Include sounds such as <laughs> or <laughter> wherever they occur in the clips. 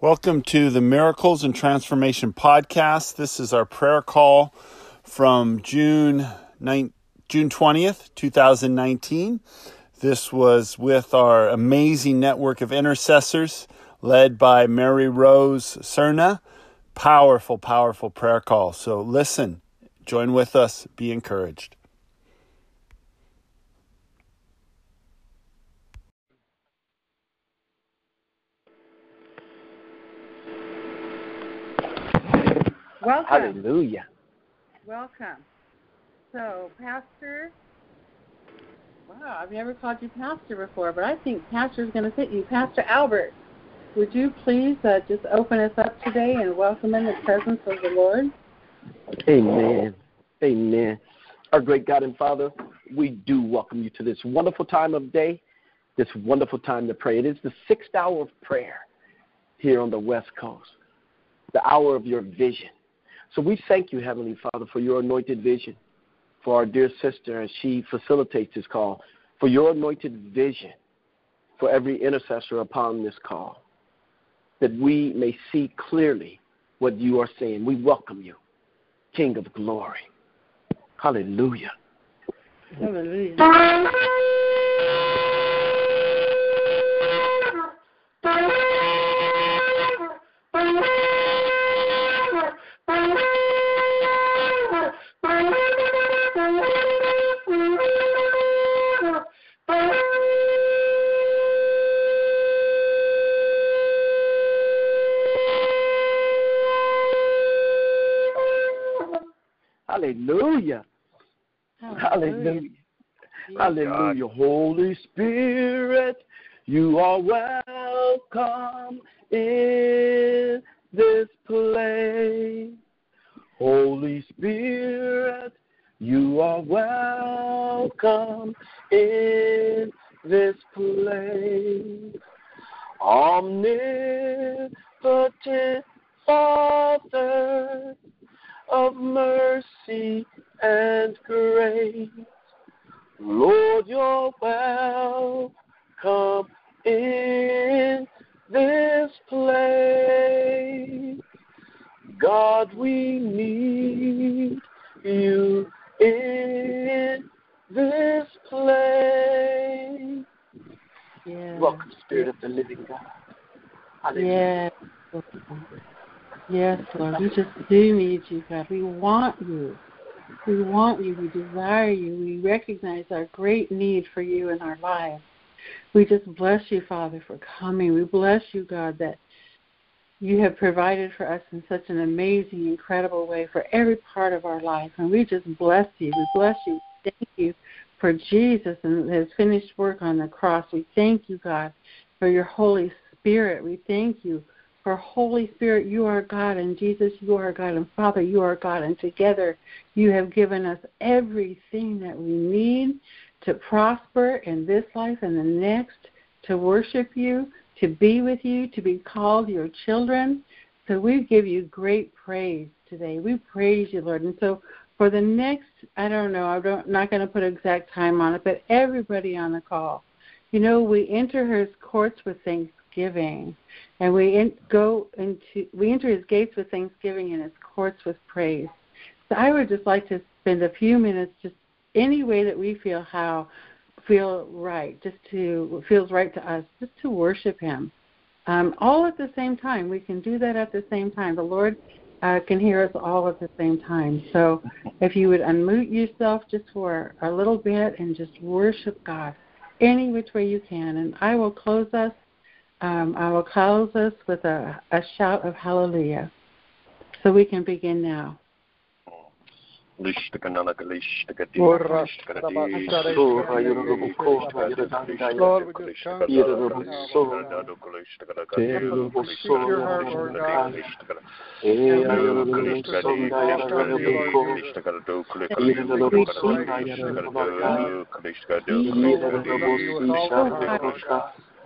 Welcome to the Miracles and Transformation podcast. This is our prayer call from June 9, June 20th, 2019. This was with our amazing network of intercessors led by Mary Rose Cerna. Powerful, powerful prayer call. So listen, join with us, be encouraged. Welcome. Hallelujah. Welcome. So, Pastor, wow, I've never called you Pastor before, but I think Pastor is going to fit you. Pastor Albert, would you please uh, just open us up today and welcome in the presence of the Lord? Amen. Amen. Our great God and Father, we do welcome you to this wonderful time of day, this wonderful time to pray. It is the sixth hour of prayer here on the West Coast, the hour of your vision. So we thank you, Heavenly Father, for your anointed vision, for our dear sister as she facilitates this call, for your anointed vision for every intercessor upon this call, that we may see clearly what you are saying. We welcome you, King of glory. Hallelujah. Hallelujah. Hallelujah. Hallelujah. Hallelujah. Holy Spirit, you are welcome in this place. Holy Spirit, you are welcome in this place. Omnipotent Father of mercy and grace. Lord, you're welcome in this place. God, we need you in this place. Yeah. Welcome, Spirit of the living God. Yes. Yes, Lord. We just do need you, God. We want you. We want you. We desire you. We recognize our great need for you in our lives. We just bless you, Father, for coming. We bless you, God, that you have provided for us in such an amazing, incredible way for every part of our life. And we just bless you. We bless you. Thank you for Jesus and his finished work on the cross. We thank you, God, for your Holy Spirit. We thank you for Holy Spirit, you are God, and Jesus, you are God, and Father, you are God, and together you have given us everything that we need to prosper in this life and the next, to worship you, to be with you, to be called your children. So we give you great praise today. We praise you, Lord. And so for the next, I don't know, I'm not going to put exact time on it, but everybody on the call, you know, we enter his courts with thanksgiving, and we in, go into we enter his gates with thanksgiving and his courts with praise. So I would just like to spend a few minutes just any way that we feel how feel right, just to feels right to us, just to worship him. Um, all at the same time. We can do that at the same time. The Lord uh, can hear us all at the same time. So if you would unmute yourself just for a little bit and just worship God any which way you can. And I will close us um, I will close us with a, a shout of hallelujah. So we can begin now.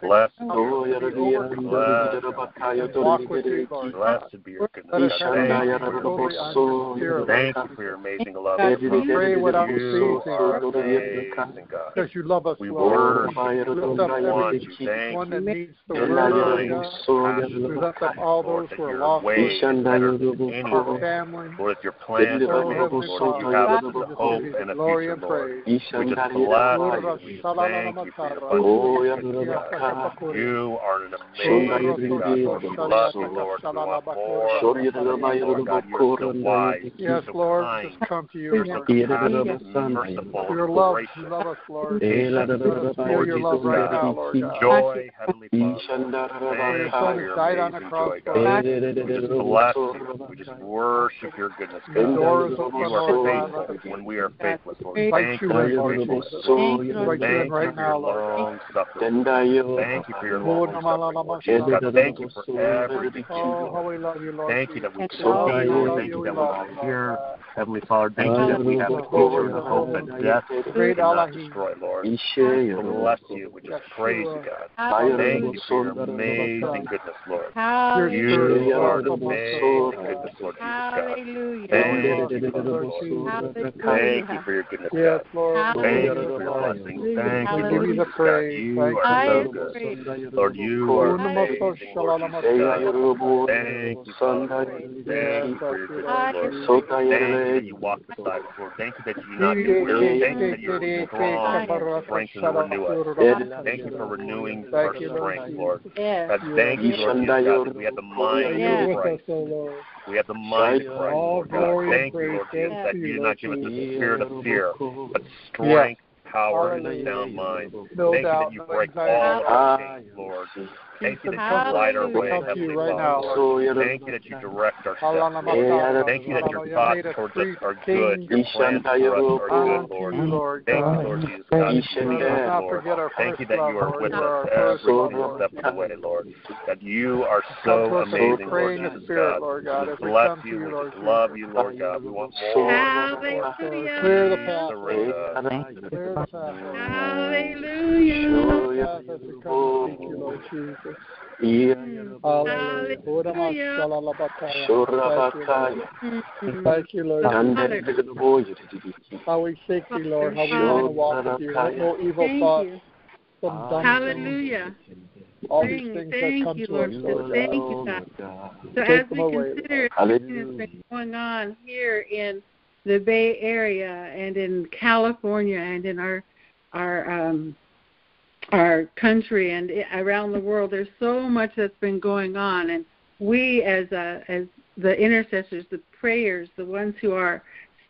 Blessed be Oh, your Blessed be have Thank you for your fully goodness. so, understood. Thank you for your amazing love. Pray without ceasing, are God, God. because you love us, We worship you. Lift up We every want you. Thank one that needs the word, Lord mind, God. passion, We lift up all those who are lost, way is Ishanda, better yada, than our anything. family. Lord, your plans Yada, are Oh, made, Heavenly Lord, you have we the hope you and the future, Lord. We just bless you. We thank you for your abundant yada, goodness, God. bakaya. You are an amazing God, Lord. We love you, Lord. We want more of yada, you, bakaya, Lord God. yada, You're so wise. Yes, Lord, just come to you, You're so Lord. Yada, compassionate, yada, bakaya. merciful, Your love, gracious. you love us, Lord. Feel your love right now, Lord God. Joy, Heavenly Father. Ishanda, yada, For your Thank son you has for your died on the cross We just bless you. We just worship your goodness, The God. doors open You are faithful when we are faithless, Lord. Thank you you for in, your Lord faithfulness. Jesus. so, Thank you, yada, Lord. Invite you in Thank you right for your now, Lord God. long suffering. Tenda, yada, Thank you for your Lord, long suffering, Lord God, thank you for everything. Oh, how we love you, Lord Thank you that we Jesus. can oh, love you, Lord. Lord. Thank you that we love can you, hear. Lord God. Heavenly Father, thank you oh, that we have a future and a hope that death Great cannot destroy, Lord. Ishe, So bless you. We just praise you, God. Thank you for your amazing goodness, Lord. Your Hallelujah. spirit, You are Lord, an come on, amazing goodness, Lord Jesus, God. Thank you, Father, Lord Lord. Thank you for your goodness, God. Thank you for your blessings. Thank you, Lord Jesus, God. You are so good. Praise. Lord, you are Unamaso amazing, Lord Jesus, God. shalalamaso. Thank you, Father. Thank you for your goodness, Lord. Thank you yere you walk beside us, Lord. Thank you that you do not get weary. Thank you that you're strong, strength, and renew us. Thank you for renewing our Thank you, strength, Lord. God, thank you, Lord Jesus, God, that we have the mind Yeah. of You're Christ. We have the mind of Christ, Lord God. Thank you, Lord Jesus, that you you, did not give us the spirit of fear, but strength, power, and a Hallelujah. sound mind. Thank you that you break all of our chains, Lord. Ah, Thank you that and you light our comfort way, Heavenly right Father, Lord. Thank you that you direct our steps, Lord. Thank you that your thoughts towards us are good. Your plans for us are good, Lord. Thank you, Lord Jesus, God, that you Let lead us us, not Lord. forget our Thank you that you are with us our every single step of the way, Lord. That you are so to us in the amazing, Lord Jesus, God. We just bless you. you, We just love you, Lord God. We want more. Hallelujah. Clear the path, Lord. Surrender. Clear the path, Hallelujah. Clear the path as we come to seek you, Lord Jesus. Mm. Hallelujah. Hallelujah. Thank you, Lord. Thank you, Lord. How we seek you, Lord. How we want to walk with you. Let no evil Thank thoughts, you. some dumb things, Hallelujah. all these Thank, things that thank come you, to Lord. us, Just Lord thank God. you, God. So Take as them we away, consider everything that's been going on here in the Bay Area and in California and in our our um, our country and around the world, there's so much that's been going on, and we as uh, as the intercessors, the prayers, the ones who are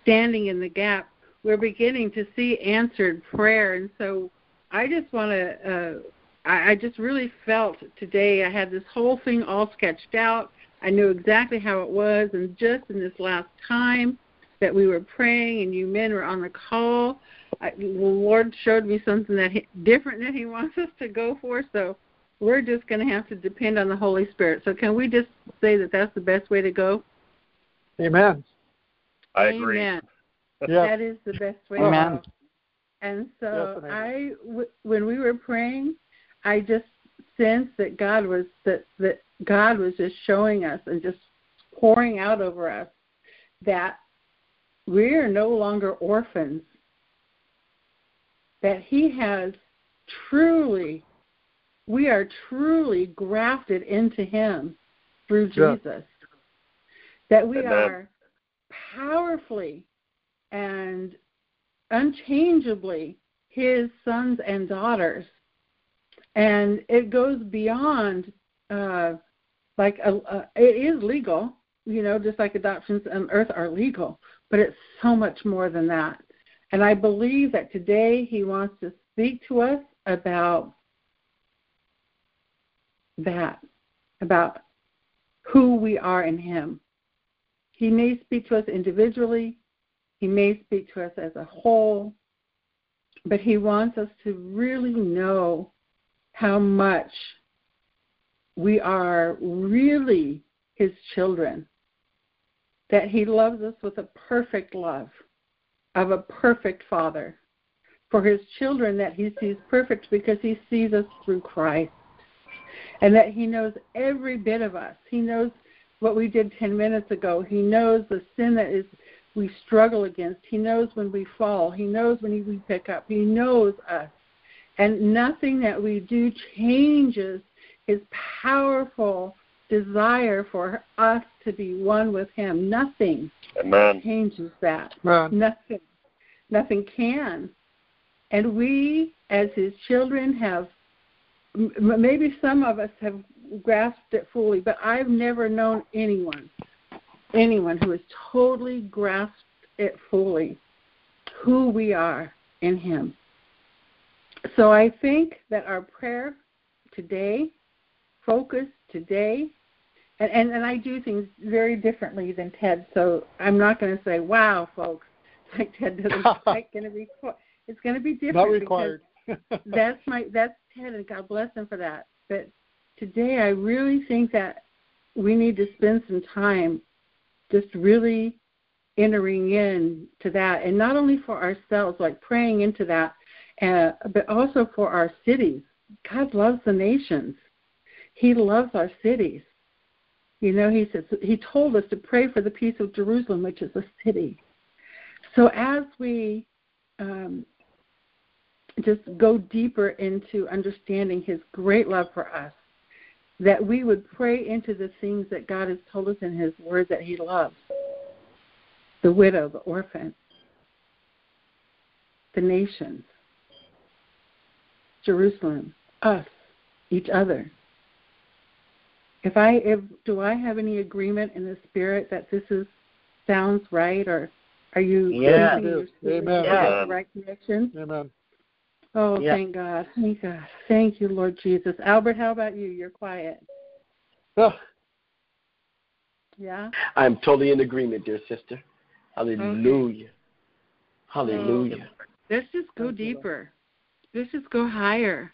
standing in the gap, we're beginning to see answered prayer, and so I just want to. Uh, I, I just really felt today I had this whole thing all sketched out. I knew exactly how it was, and just in this last time that we were praying and you men were on the call, I, the Lord showed me something that he, different that He <laughs> wants us to go for. So we're just going to have to depend on the Holy Spirit. So can we just say that that's the best way to go? Amen. I agree. Amen. Yes. That is the best way Amen. to go. And so Yes, amen. I, w- when we were praying, I just sensed that God was that that God was just showing us and just pouring out over us that we are no longer orphans. That He has truly, we are truly grafted into Him through Yeah. Jesus. That we Amen. are powerfully and unchangeably his sons and daughters and it goes beyond uh like a, a, it is legal you know just like adoptions on earth are legal but it's so much more than that and i believe that today he wants to speak to us about that about who we are in him. He may speak to us individually. He may speak to us as a whole, but He wants us to really know how much we are really His children. That He loves us with a perfect love of a perfect Father. For His children, that He sees perfect because He sees us through Christ. and that He knows every bit of us. He knows what we did 10 minutes ago. He knows the sin that is we struggle against. He knows when we fall. He knows when we pick up. He knows us. And nothing that we do changes his powerful desire for us to be one with him. Nothing Amen. changes that. Nothing. Nothing can. And we, as his children, have maybe some of us have grasped it fully, but I've never known anyone, anyone who has totally grasped it fully, who we are in Him. So I think that our prayer today, focus today, and, and, and I do things very differently than Ted, so I'm not going to say, wow, folks, <laughs> like Ted does. <laughs> It's going to be, it's going to be different. Not required. <laughs> that's my, that's Ted, and God bless him for that. But today I really think that we need to spend some time just really entering in to that, and not only for ourselves, like praying into that, uh, but also for our cities. God loves the nations. He loves our cities. You know, he says he told us to pray for the peace of Jerusalem, which is a city. So as we um, just go deeper into understanding His great love for us, that we would pray into the things that God has told us in His Word that He loves the widow, the orphan, the nations, Jerusalem, us, each other. If I if do I have any agreement in the spirit that this is sounds right or are you yeah. Amen. Yeah. the right connection? Amen. Oh, Yeah. thank God. Thank God. Thank you, Lord Jesus. Albert, how about you? You're quiet. Oh, Yeah? I'm totally in agreement, dear sister. Hallelujah. Oh. Hallelujah. Let's just go deeper. Let's just go higher.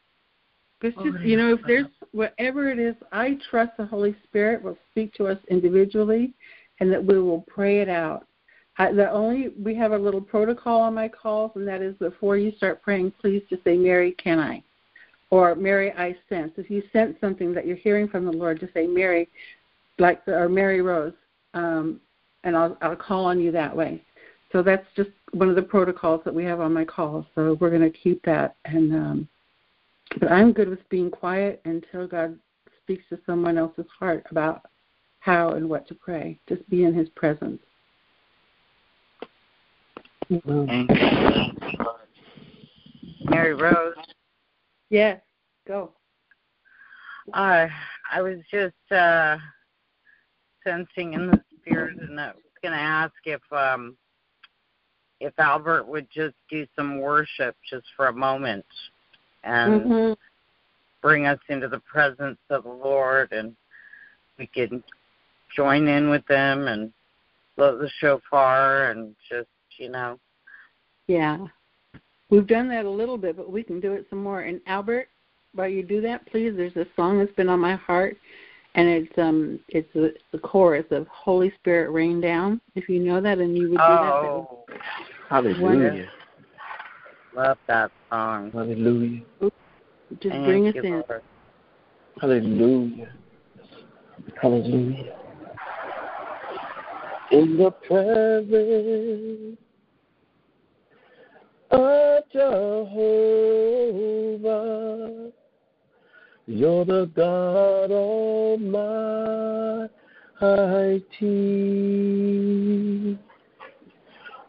Let's just, oh, you know, if there's whatever it is, I trust the Holy Spirit will speak to us individually and that we will pray it out. The only we have a little protocol on my calls, and that is before you start praying, please just say, "Mary, can I?" or "Mary, I sense." If you sense something that you're hearing from the Lord, just say, "Mary," like or Mary Rose, um, and I'll I'll call on you that way. So that's just one of the protocols that we have on my calls. So we're going to keep that. And um, but I'm good with being quiet until God speaks to someone else's heart about how and what to pray. Just be in His presence. Mary Rose. Yes, go. Uh, I was just uh, sensing in the spirit, and I was going to ask if um, if Albert would just do some worship just for a moment and hmm bring us into the presence of the Lord, and we can join in with them and blow the shofar and just you know. Yeah. We've done that a little bit, but we can do it some more. And Albert, while you do that, please, there's a song that's been on my heart, and it's um it's the, the chorus of Holy Spirit Rain Down. If you know that and you would do that Oh, Hallelujah. love that song. Hallelujah. just Thank bring us in. Lord. Hallelujah. Hallelujah. In the presence of Jehovah, you're the God Almighty,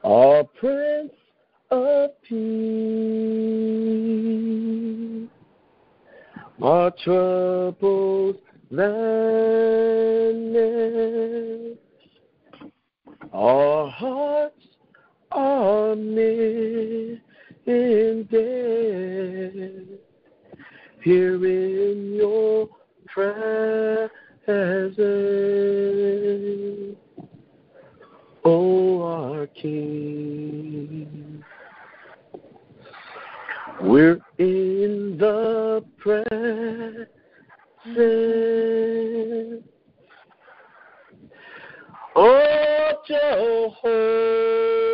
our Prince of Peace. Our troubles vanish. Our hearts are mended here in your presence. Oh, our King. We're in the presence Oh, Jehovah,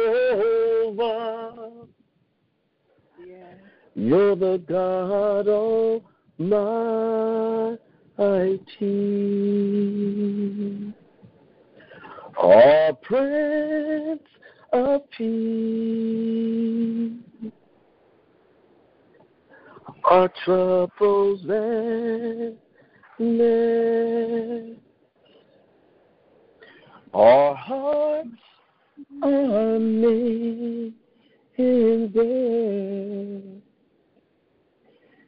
Yeah. you're the God Almighty. our Prince of Peace. Our troubles endless. Our hearts are made in there.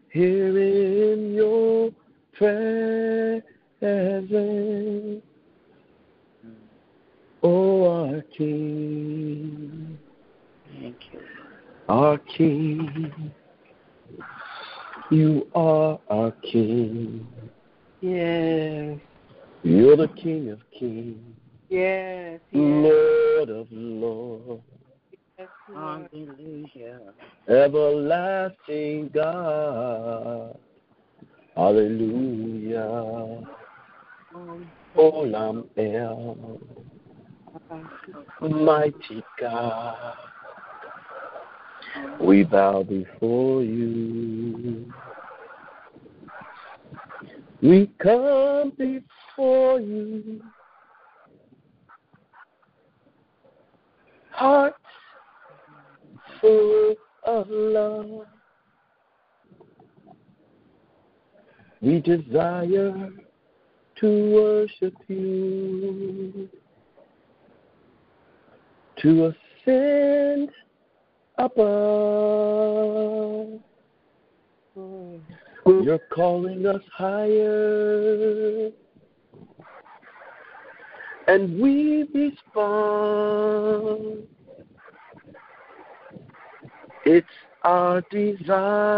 Here in your presence. Oh, our King. Thank you. Our King. You are our King. Yes. You're the King of Kings. Yes. Yes. Lord of Lords. yes Lord. Hallelujah. Everlasting God. Hallelujah. Olam El. Mighty God. We bow before you. We come before you. Hearts full of love. We desire to worship you, to ascend above. Mm. You're calling us higher, and we respond. It's our desire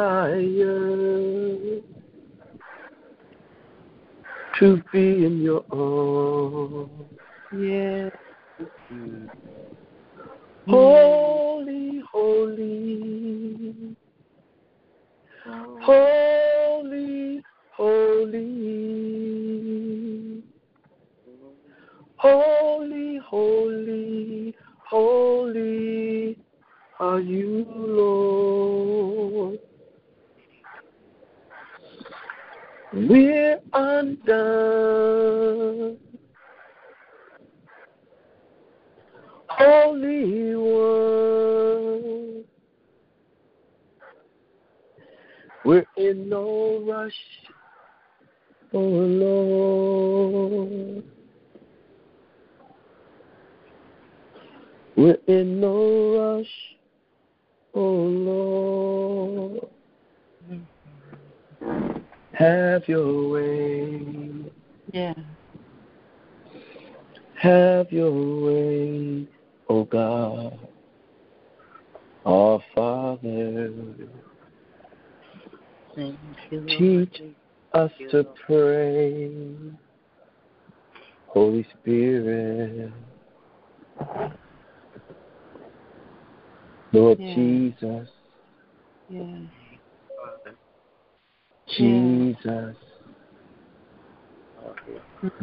to be in your arms. Yes. Holy, holy, oh. holy, holy, holy, holy, holy are you, Lord. We're undone. Holy One. We're in no rush, oh Lord. We're in no rush, oh Lord. Have your way, Yeah. have your way, oh God. Our Father, Thank you. Teach us to pray. Holy Spirit, Lord. Jesus, Yeah. Jesus,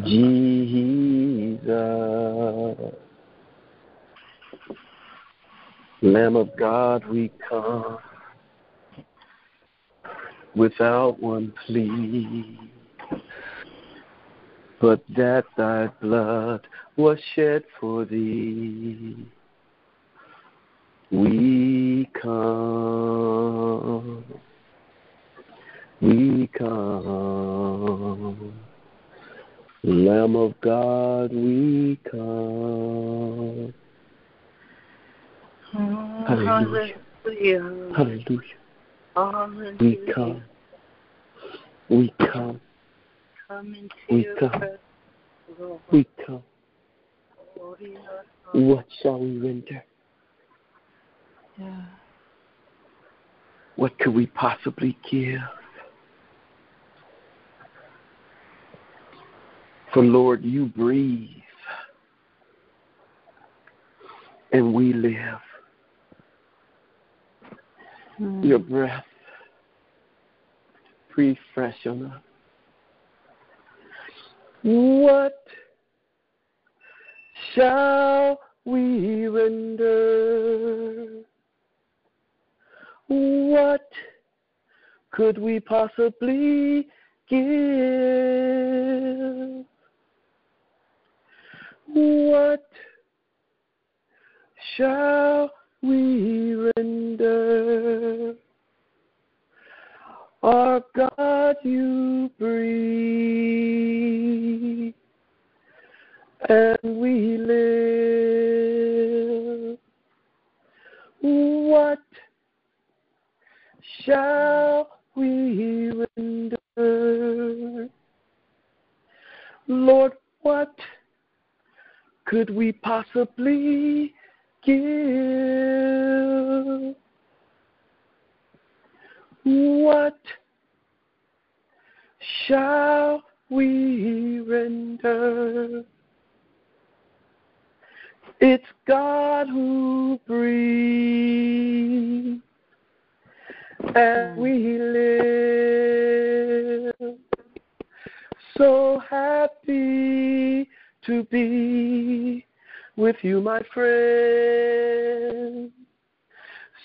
Jesus. Lamb of God, we come without one plea, but that thy blood was shed for thee. We come, we come. Lamb of God, we come. Hallelujah. Hallelujah. Hallelujah. Hallelujah. We come. We come. Come We come. We come. Glory to God. What shall we render? Yeah. What could we possibly give? For Lord, you breathe and we live. Mm. Your breath breathe fresh on us. What shall we render? What could we possibly give? What shall we render? Our God, you breathe, and we live. What shall we render? Lord, what could we possibly give? What shall we render? It's God who breathes, and we live. So happy to be with you, my friend.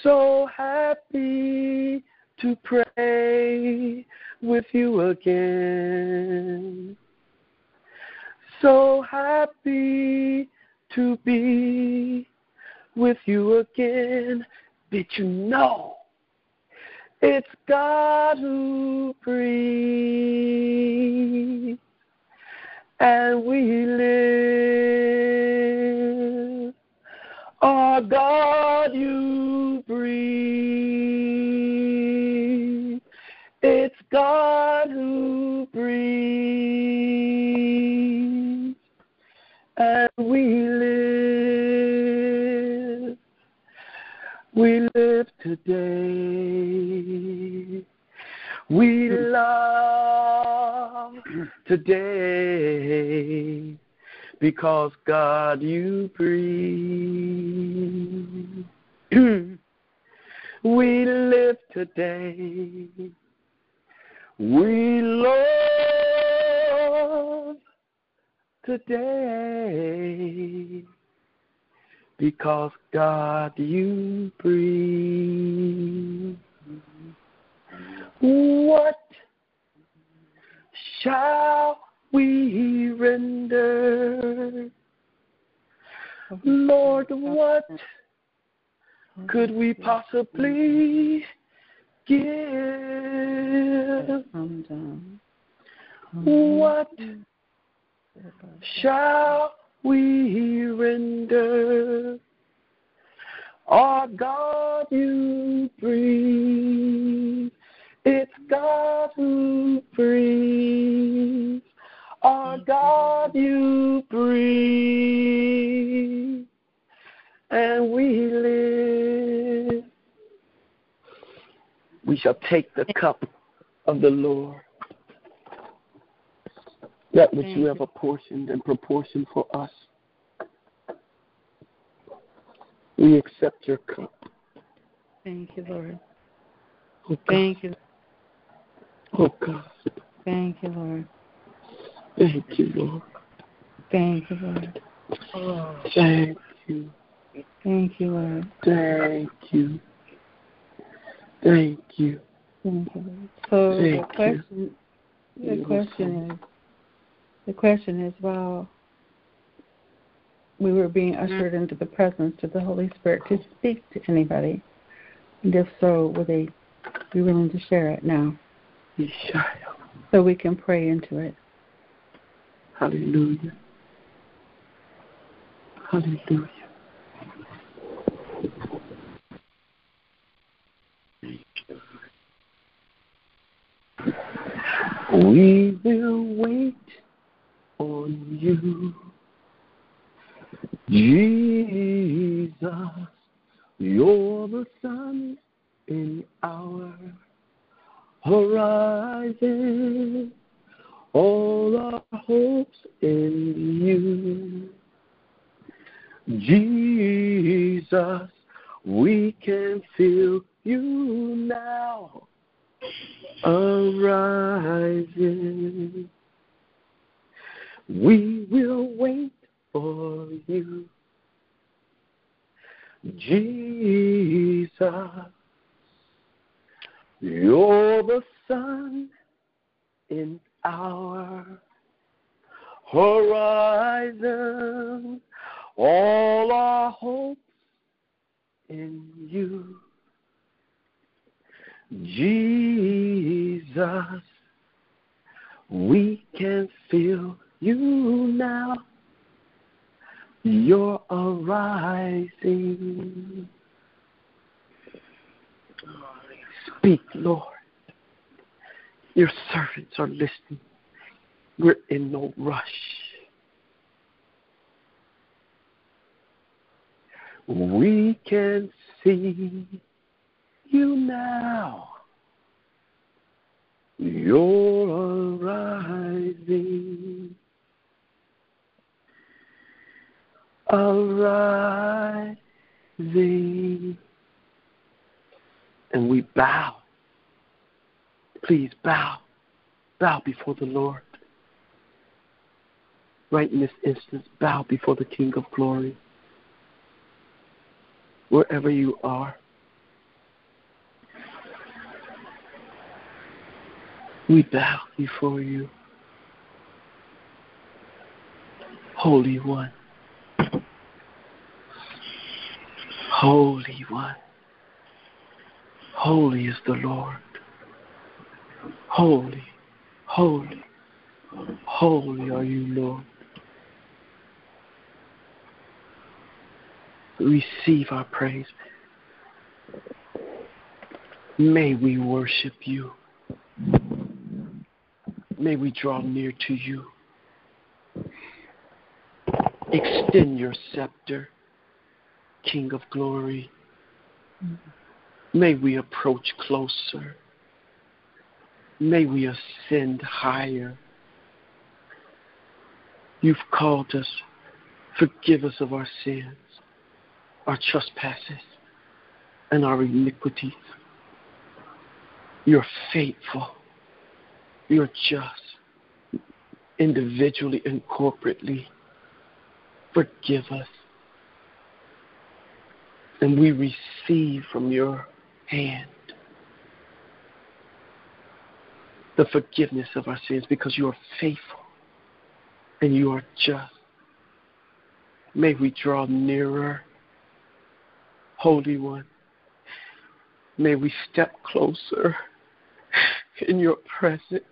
So happy to pray with you again. So happy to be with you again. Did you know? It's God who breathes, and we live. Our God, you breathe. It's God who breathes, and we live. We live today. We love today because God you breathe. <clears throat> we live today. We love today because God you breathe. What shall we render? Lord, what could we possibly give? What shall we render? Our God, you breathe. It's God who breathes. Our God, you breathe. And we live. We shall take the cup of the Lord, that which you have apportioned and proportioned for us. We accept your cup. Thank you, Lord. Oh Thank you. Oh God. Thank you, Lord. Thank you, Lord. Thank you, Lord. Thank you. Thank you, Lord. Thank you. Thank you. Thank you, So the Thank you. question, the You're question is, the question is, while we were being mm-hmm. ushered into the presence of the Holy Spirit to speak to anybody, and if so, would they be willing to share it now, so we can pray into it? Hallelujah. Hallelujah. We will wait on you, Jesus. You're the sun in our horizon. All our hopes in you. Jesus, we can feel you now arising. We will wait for you. Jesus, you're the sun in our horizon, all our hopes in you. Jesus, we can feel you now. You're arising. Speak, Lord. Your servants are listening. We're in no rush. We can see you now. You're arising. Arising. And we bow. Please bow. Bow before the Lord. Right in this instance, bow before the King of glory. Wherever you are. We bow before you. Holy One. Holy One. Holy is the Lord. Holy, holy, holy are you, Lord. Receive our praise. May we worship you. May we draw near to you. Extend your scepter, King of glory. May we approach closer. May we ascend higher. You've called us. Forgive us of our sins, our trespasses, and our iniquities. You're faithful. You're just, individually and corporately. Forgive us. And we receive from your hand the forgiveness of our sins because you are faithful and you are just. May we draw nearer, Holy One. May we step closer in your presence.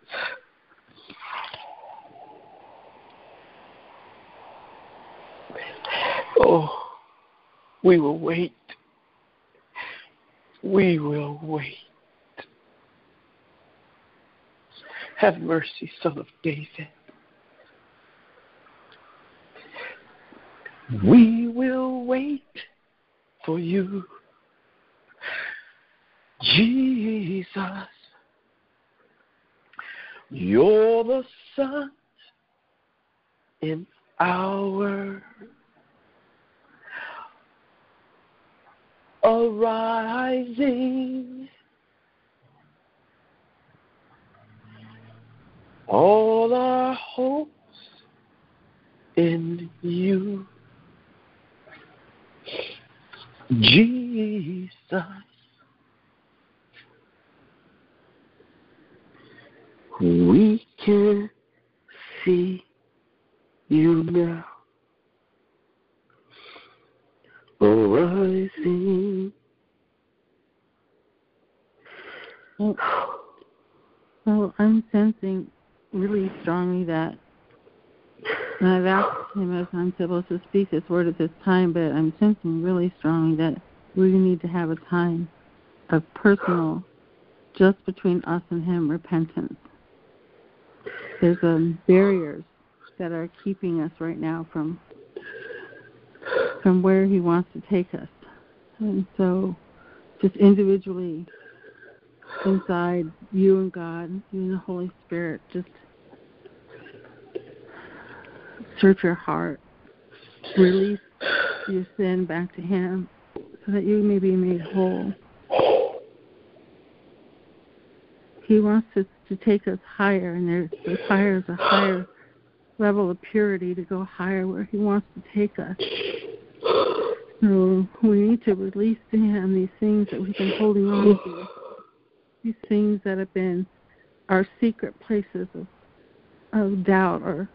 Oh, we will wait. We will wait. Have mercy, Son of David. We will wait for you, Jesus. You're the sun in our arising. All our hopes in you, Jesus. We can see you now. Arising. Well, well, I'm sensing really strongly that, and I've asked him if I'm supposed to speak this word at this time, but I'm sensing really strongly that we need to have a time of personal, just between us and him, repentance. There's um, barriers that are keeping us right now from from where he wants to take us. And so just individually inside you and God, you and the Holy Spirit, just search your heart, release your sin back to Him so that you may be made whole. He wants us to take us higher, and there's, the there is a higher level of purity to go higher where He wants to take us. So we need to release to Him these things that we've been holding on to, these things that have been our secret places of, of doubt or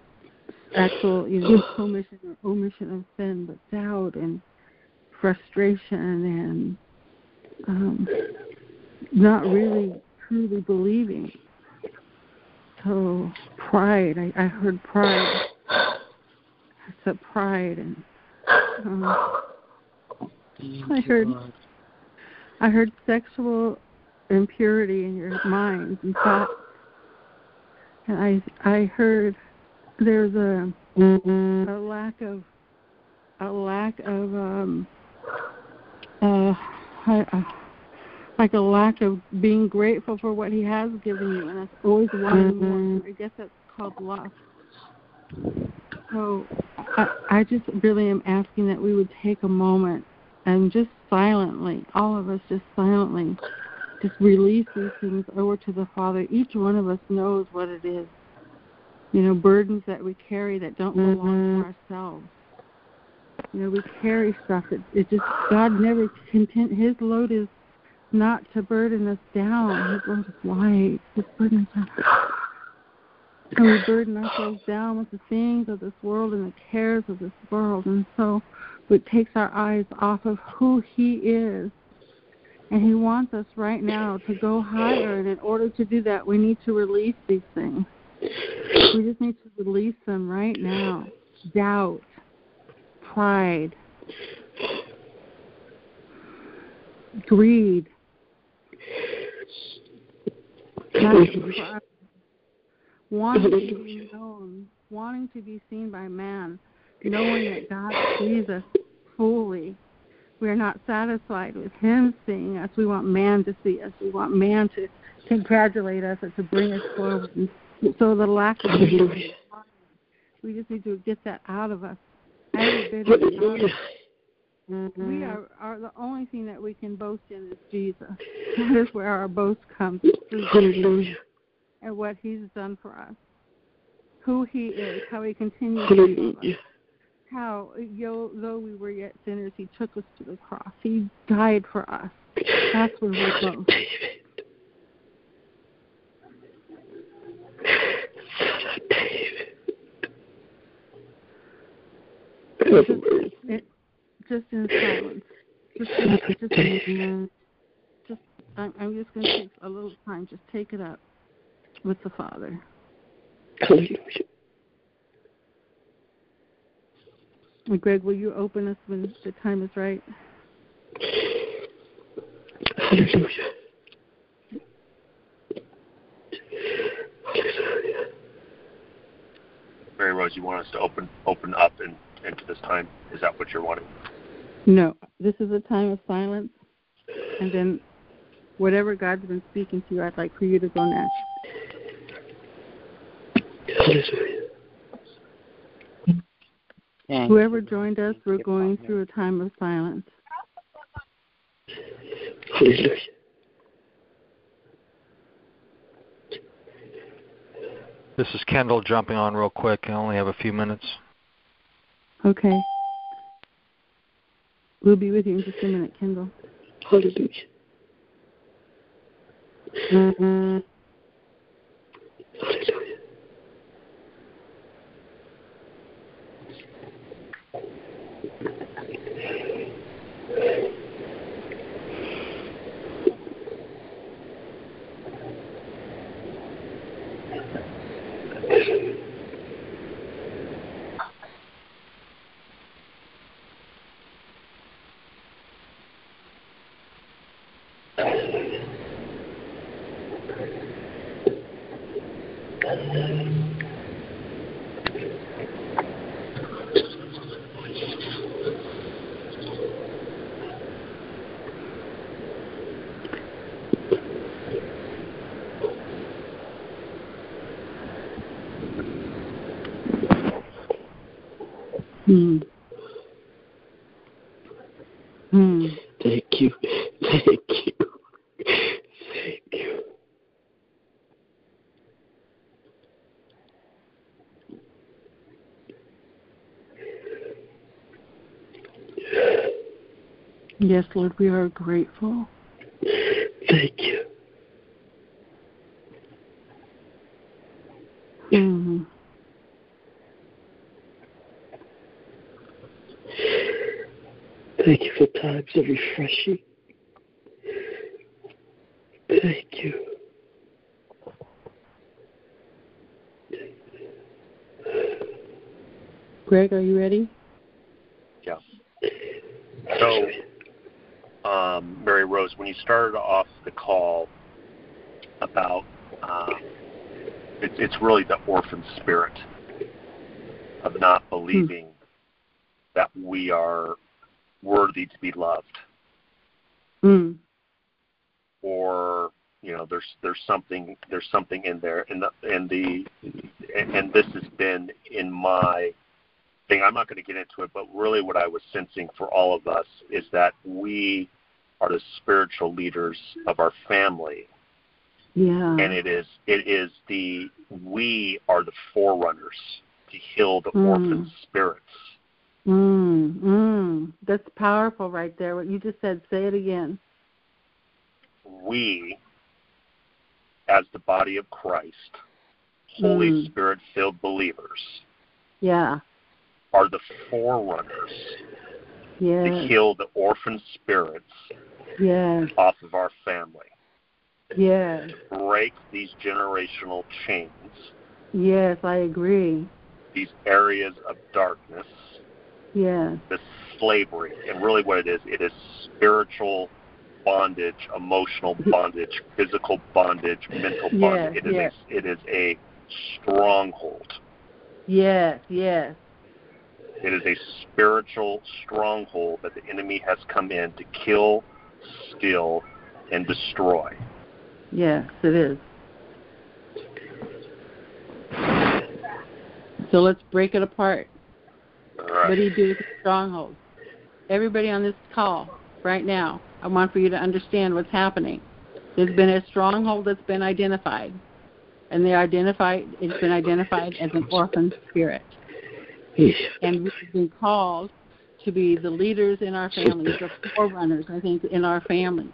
actual, you know, commission or omission of sin, but doubt and frustration and um, not really truly believing. So pride, I, I heard pride. I said pride and um, I heard I heard sexual impurity in your mind and thoughts. And I I heard there's a a lack of a lack of um uh, I, uh like a lack of being grateful for what he has given you and that's always wanting more. Mm-hmm. I guess that's called lust. So I, I just really am asking that we would take a moment and just silently, all of us just silently, just release these things over to the Father. Each one of us knows what it is. You know, burdens that we carry that don't belong to mm-hmm. ourselves. You know, we carry stuff that it just God never content. His load is not to burden us down. His load is light. Burden and we burden ourselves down with the things of this world and the cares of this world. And so it takes our eyes off of who He is. And He wants us right now to go higher. And in order to do that, we need to release these things. We just need to release them right now doubt, pride, greed, wanting to be known, wanting to be seen by man, knowing that God sees us fully. We are not satisfied with Him seeing us. We want man to see us. We want man to congratulate us or to bring us forward. And so the lack of we just need to get that out of us. Every bit of it we are, are the only thing that we can boast in is Jesus. <laughs> That is where our boast comes. Hallelujah and what He's done for us, who He is, how He continues to love us, how though we were yet sinners, He took us to the cross. He died for us. That's where we go. Just, it, just in silence. Just, just, just, just I'm, just going to take a little time. Just take it up with the Father. Hallelujah. Greg, will you open us when the time is right? Hallelujah. Hallelujah. Mary Rose, you want us to open open up and into this time? Is that what you're wanting? No, this is a time of silence, and then whatever God's been speaking to you, I'd like for you to go next. Whoever joined us, we're going through a time of silence. Hallelujah. This is Kendall jumping on real quick. I only have a few minutes. Okay. We'll be with you in just a minute, Kendall. Hallelujah. Mm-hmm. Hallelujah. Hmm. Hmm. Thank you. Thank you. Thank you. Yes, Lord, we are grateful. Thank you. Thank you for times of refreshing. Thank you. Greg, are you ready? Yeah. So, um, Mary Rose, when you started off the call about uh, it's it's really the orphan spirit of not believing hmm. that we are worthy to be loved, mm. or you know, there's there's something there's something in there, and the and the and, this has been in my thing. I'm not going to get into it, but really, what I was sensing for all of us is that we are the spiritual leaders of our family. Yeah. And it is it is the we are the forerunners to heal the mm. orphan spirits. Mm, mm. That's powerful right there. What you just said, say it again. We, as the body of Christ, Holy mm. Spirit filled believers, yeah, are the forerunners yes. to heal the orphan spirits yes. off of our family. Yes. Break these generational chains. Yes, I agree. These areas of darkness. Yes. This slavery. And really what it is, it is spiritual bondage, emotional bondage, physical bondage, mental bondage. Yes, it is yes. a it is a stronghold. Yes, yes. It is a spiritual stronghold that the enemy has come in to kill, steal, and destroy. Yes, it is. So let's break it apart. Right. What do you do with the? Everybody on this call right now, I want for you to understand what's happening. There's been a stronghold that's been identified, and they identified it's been identified as an orphan spirit. And we've been called to be the leaders in our families, the forerunners, I think, in our families,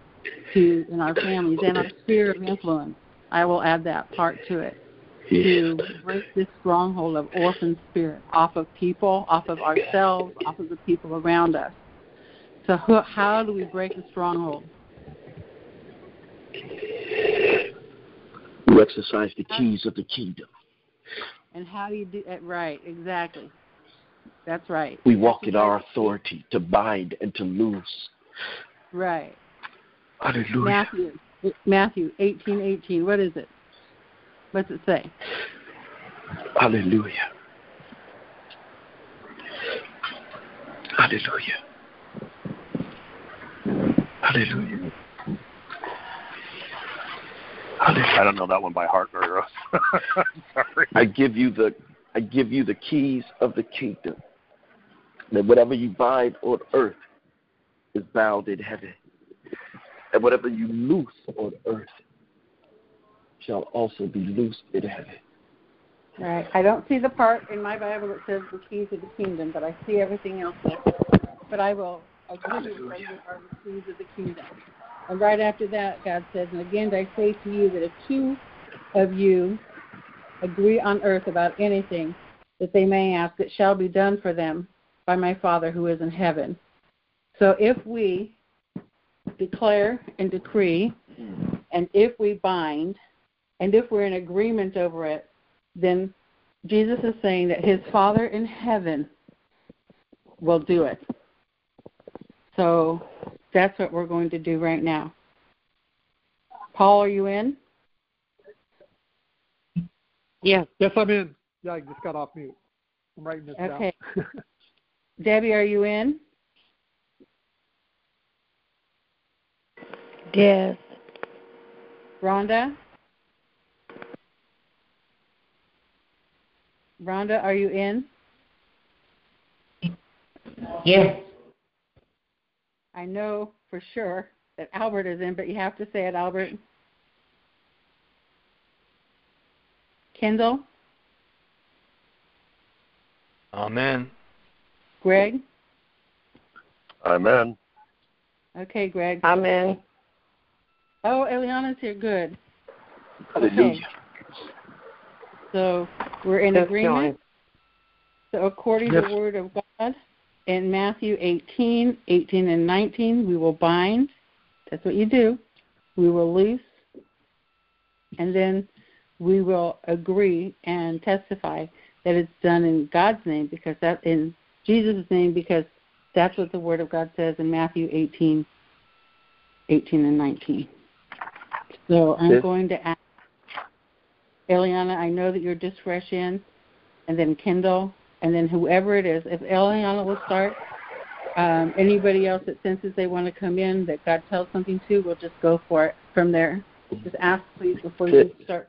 to in our families and our sphere of influence. I will add that part to it. To break this stronghold of orphan spirit off of people, off of ourselves, off of the people around us. So, how do we break the stronghold? We exercise the keys of the kingdom. And how do you do it? Right, exactly. That's right. We walk in our authority to bind and to loose. Right. Hallelujah. Matthew, Matthew eighteen eighteen. What is it? What's it say? Hallelujah. Hallelujah. Hallelujah. I don't know that one by heart, Mary <laughs> Sorry. I give you the I give you the keys of the kingdom. That whatever you bind on earth is bound in heaven. And whatever you loose on earth shall also be loosed in heaven. Right. I don't see the part in my Bible that says the keys of the kingdom, but I see everything else there. But I will I give you are the keys of the kingdom. And right after that, God says, and again I say to you that if two of you agree on earth about anything that they may ask, it shall be done for them by my Father who is in heaven. So if we declare and decree, and if we bind, and if we're in agreement over it, then Jesus is saying that his Father in heaven will do it. So that's what we're going to do right now. Paul, are you in? Yes. Yes, I'm in. Yeah, I just got off mute. I'm writing this okay. down. <laughs> Debbie, are you in? Yes. Rhonda? Rhonda, are you in? Yes. I know for sure that Albert is in, but you have to say it, Albert. Kendall? Amen. Greg? I'm in. Okay, Greg. I'm in. Oh, Eliana's here. Good. Hallelujah. Okay. So we're in Just agreement. join. So according Yes. to the word of God, in Matthew 18, 18 and 19, we will bind. That's what you do. We will loose. And then we will agree and testify that it's done in God's name because that in Jesus' name because that's what the Word of God says in Matthew 18, 18 and 19. So I'm Yes. going to ask Eliana, I know that you're just fresh in, and then Kendall, and then whoever it is. If Eliana will start, um, anybody else that senses they want to come in that God tells something to, we'll just go for it from there. Just ask, please, before you start.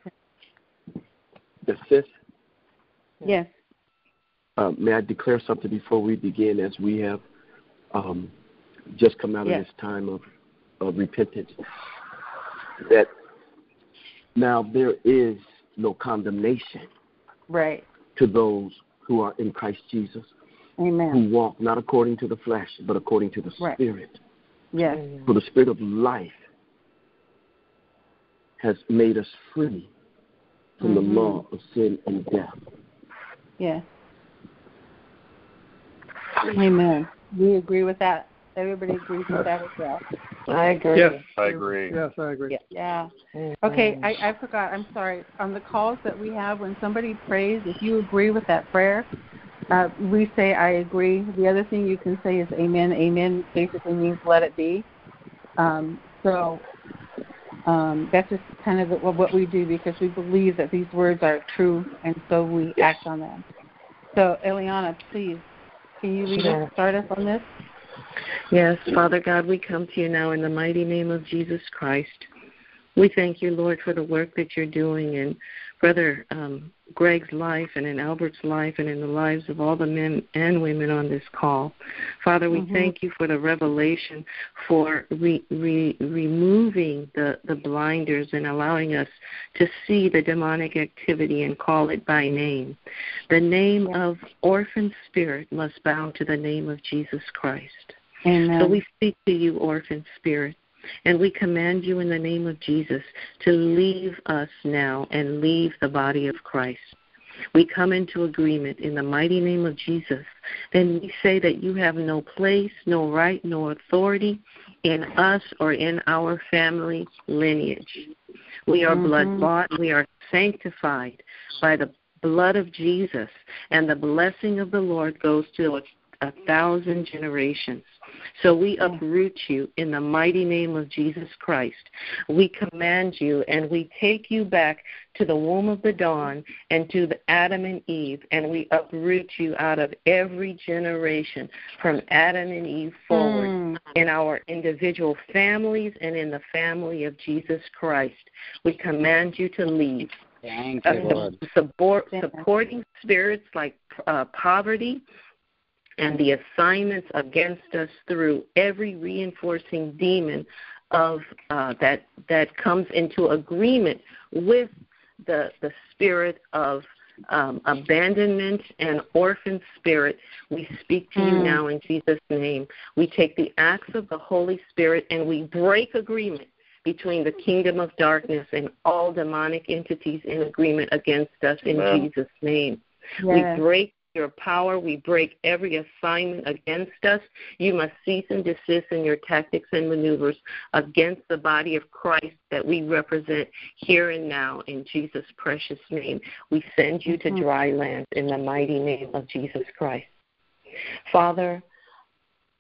The sis, Yes. uh, may I declare something before we begin as we have um, just come out Yes. of this time of, of repentance? That now there is no condemnation Right. to those who are in Christ Jesus, Amen. who walk not according to the flesh, but according to the Right. Spirit. Yes. For the Spirit of life has made us free from the Mhm. law of sin and death. Yes. Amen. We agree with that. Everybody agrees with that as well. I agree. Yes. I agree. Yes, I agree. Yeah. Okay, I, I forgot. I'm sorry. On the calls that we have, when somebody prays, if you agree with that prayer, uh, we say I agree. The other thing you can say is Amen. Amen basically means let it be. Um, so um, that's just kind of what what we do because we believe that these words are true, and so we act on them. So Eliana, please, can you lead us, start us on this? Yes, Father God, we come to you now in the mighty name of Jesus Christ. We thank you, Lord, for the work that you're doing in Brother um, Greg's life and in Albert's life and in the lives of all the men and women on this call. Father, we Mhm. thank you for the revelation, for re- re- removing the, the blinders and allowing us to see the demonic activity and call it by name. The name of orphan spirit must bow to the name of Jesus Christ. Amen. So we speak to you, orphan spirit, and we command you in the name of Jesus to leave us now and leave the body of Christ. We come into agreement in the mighty name of Jesus. Then we say that you have no place, no right, no authority in us or in our family lineage. We are Mhm. blood bought, we are sanctified by the blood of Jesus, and the blessing of the Lord goes to a, a thousand generations. So we uproot you in the mighty name of Jesus Christ. We command you and we take you back to the womb of the dawn and to the Adam and Eve, and we uproot you out of every generation from Adam and Eve forward Mm. in our individual families and in the family of Jesus Christ. We command you to leave. Thank Uh, you, Lord. support, supporting spirits like uh, poverty and the assignments against us through every reinforcing demon of uh, that that comes into agreement with the the spirit of um, abandonment and orphan spirit. We speak to you Mm. now in Jesus' name. We take the acts of the Holy Spirit and we break agreement between the kingdom of darkness and all demonic entities in agreement against us in Amen. Jesus' name. Yes. We break your power. We break every assignment against us. You must cease and desist in your tactics and maneuvers against the body of Christ that we represent here and now in Jesus' precious name. We send you to Mhm. dry land in the mighty name of Jesus Christ. Father,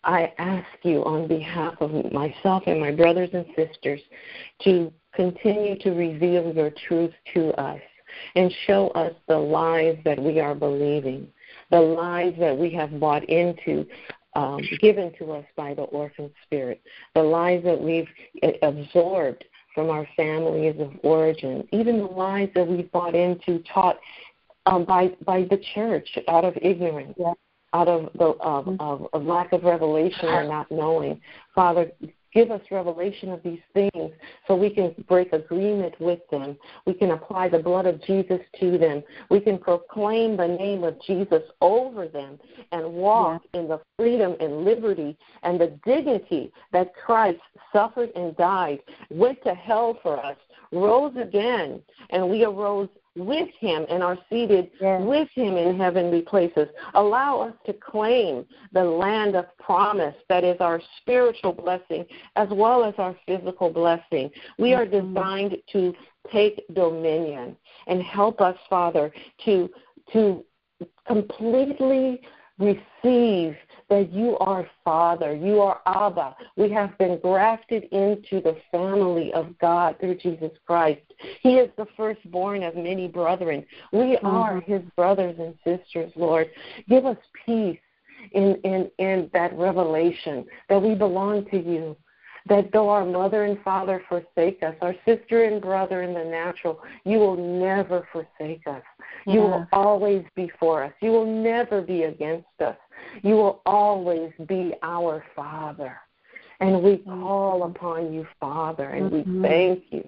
I ask you on behalf of myself and my brothers and sisters to continue to reveal your truth to us and show us the lies that we are believing, the lies that we have bought into, um, given to us by the orphan spirit, the lies that we've uh, absorbed from our families of origin, even the lies that we've bought into, taught um, by by the church out of ignorance, Yeah. out of the of, of, of lack of revelation and not knowing. Father, give us revelation of these things so we can break agreement with them. We can apply the blood of Jesus to them. We can proclaim the name of Jesus over them and walk in the freedom and liberty and the dignity that Christ suffered and died, went to hell for us, rose again, and we arose with him and are seated Yes. with him in heavenly places. Allow us to claim the land of promise that is our spiritual blessing as well as our physical blessing. We are Mhm. designed to take dominion and help us, Father, to to completely receive that you are Father, you are Abba. We have been grafted into the family of God through Jesus Christ. He is the firstborn of many brethren. We are mm-hmm. his brothers and sisters, Lord. Give us peace in, in, in that revelation that we belong to you. That though our mother and father forsake us, our sister and brother in the natural, you will never forsake us. You will always be for us. You will never be against us. You will always be our Father. And we call upon you, Father, and we Mhm. thank you.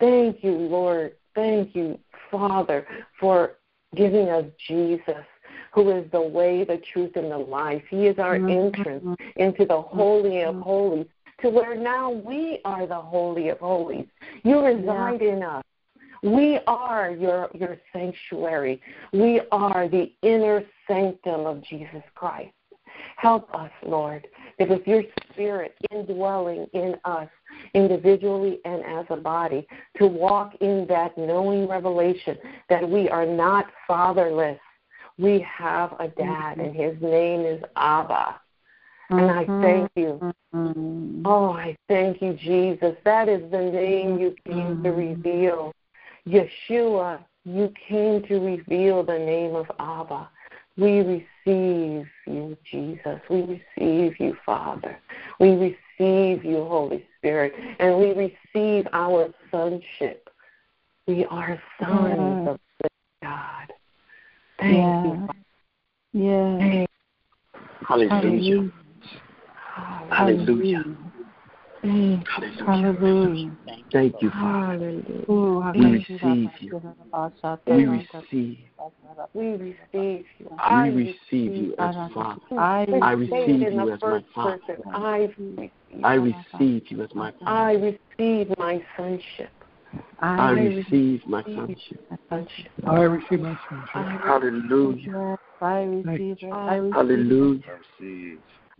Thank you, Lord. Thank you, Father, for giving us Jesus, who is the way, the truth, and the life. He is our Mhm. entrance into the Holy of Holies, to where now we are the Holy of Holies. You reside in us. We are your your sanctuary. We are the inner sanctum of Jesus Christ. Help us, Lord, that with your spirit indwelling in us individually and as a body, to walk in that knowing revelation that we are not fatherless. We have a dad, and his name is Abba. And I thank you. Mhm. Oh, I thank you, Jesus. That is the name you came to reveal. Yeshua, you came to reveal the name of Abba. We receive you, Jesus. We receive you, Father. We receive you, Holy Spirit. And we receive our sonship. We are sons of the God. Thank you. Yes. Thank Hallelujah. Hallelujah. You. Hallelujah. Thank you, Father. Hallelujah. We receive you. We receive. We receive you. We receive you as Father. I I Say it receive you as my Father. I receive. You as my Father. I receive my sonship. I receive my sonship. Sonship. I receive my sonship. Hallelujah. I receive. I receive Hallelujah.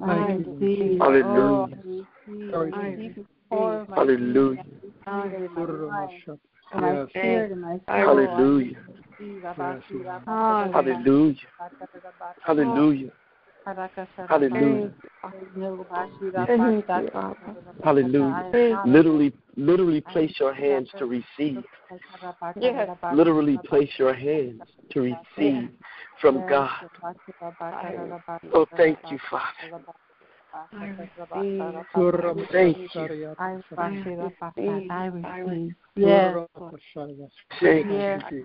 Receive. I receive. Hallelujah. Oh, I receive. I receive the core of my Hallelujah. being. I receive it in my mind, in my Yes. spirit, in my soul. Hallelujah. I receive. Abashira, Hallelujah. Hallelujah. Hallelujah. Thank you, Abba. Hallelujah. Literally, literally place your hands to receive. Yes. Literally place your hands to receive from God. Oh, thank you, Father. Thank you. I receive. I receive. Yes. Thank you.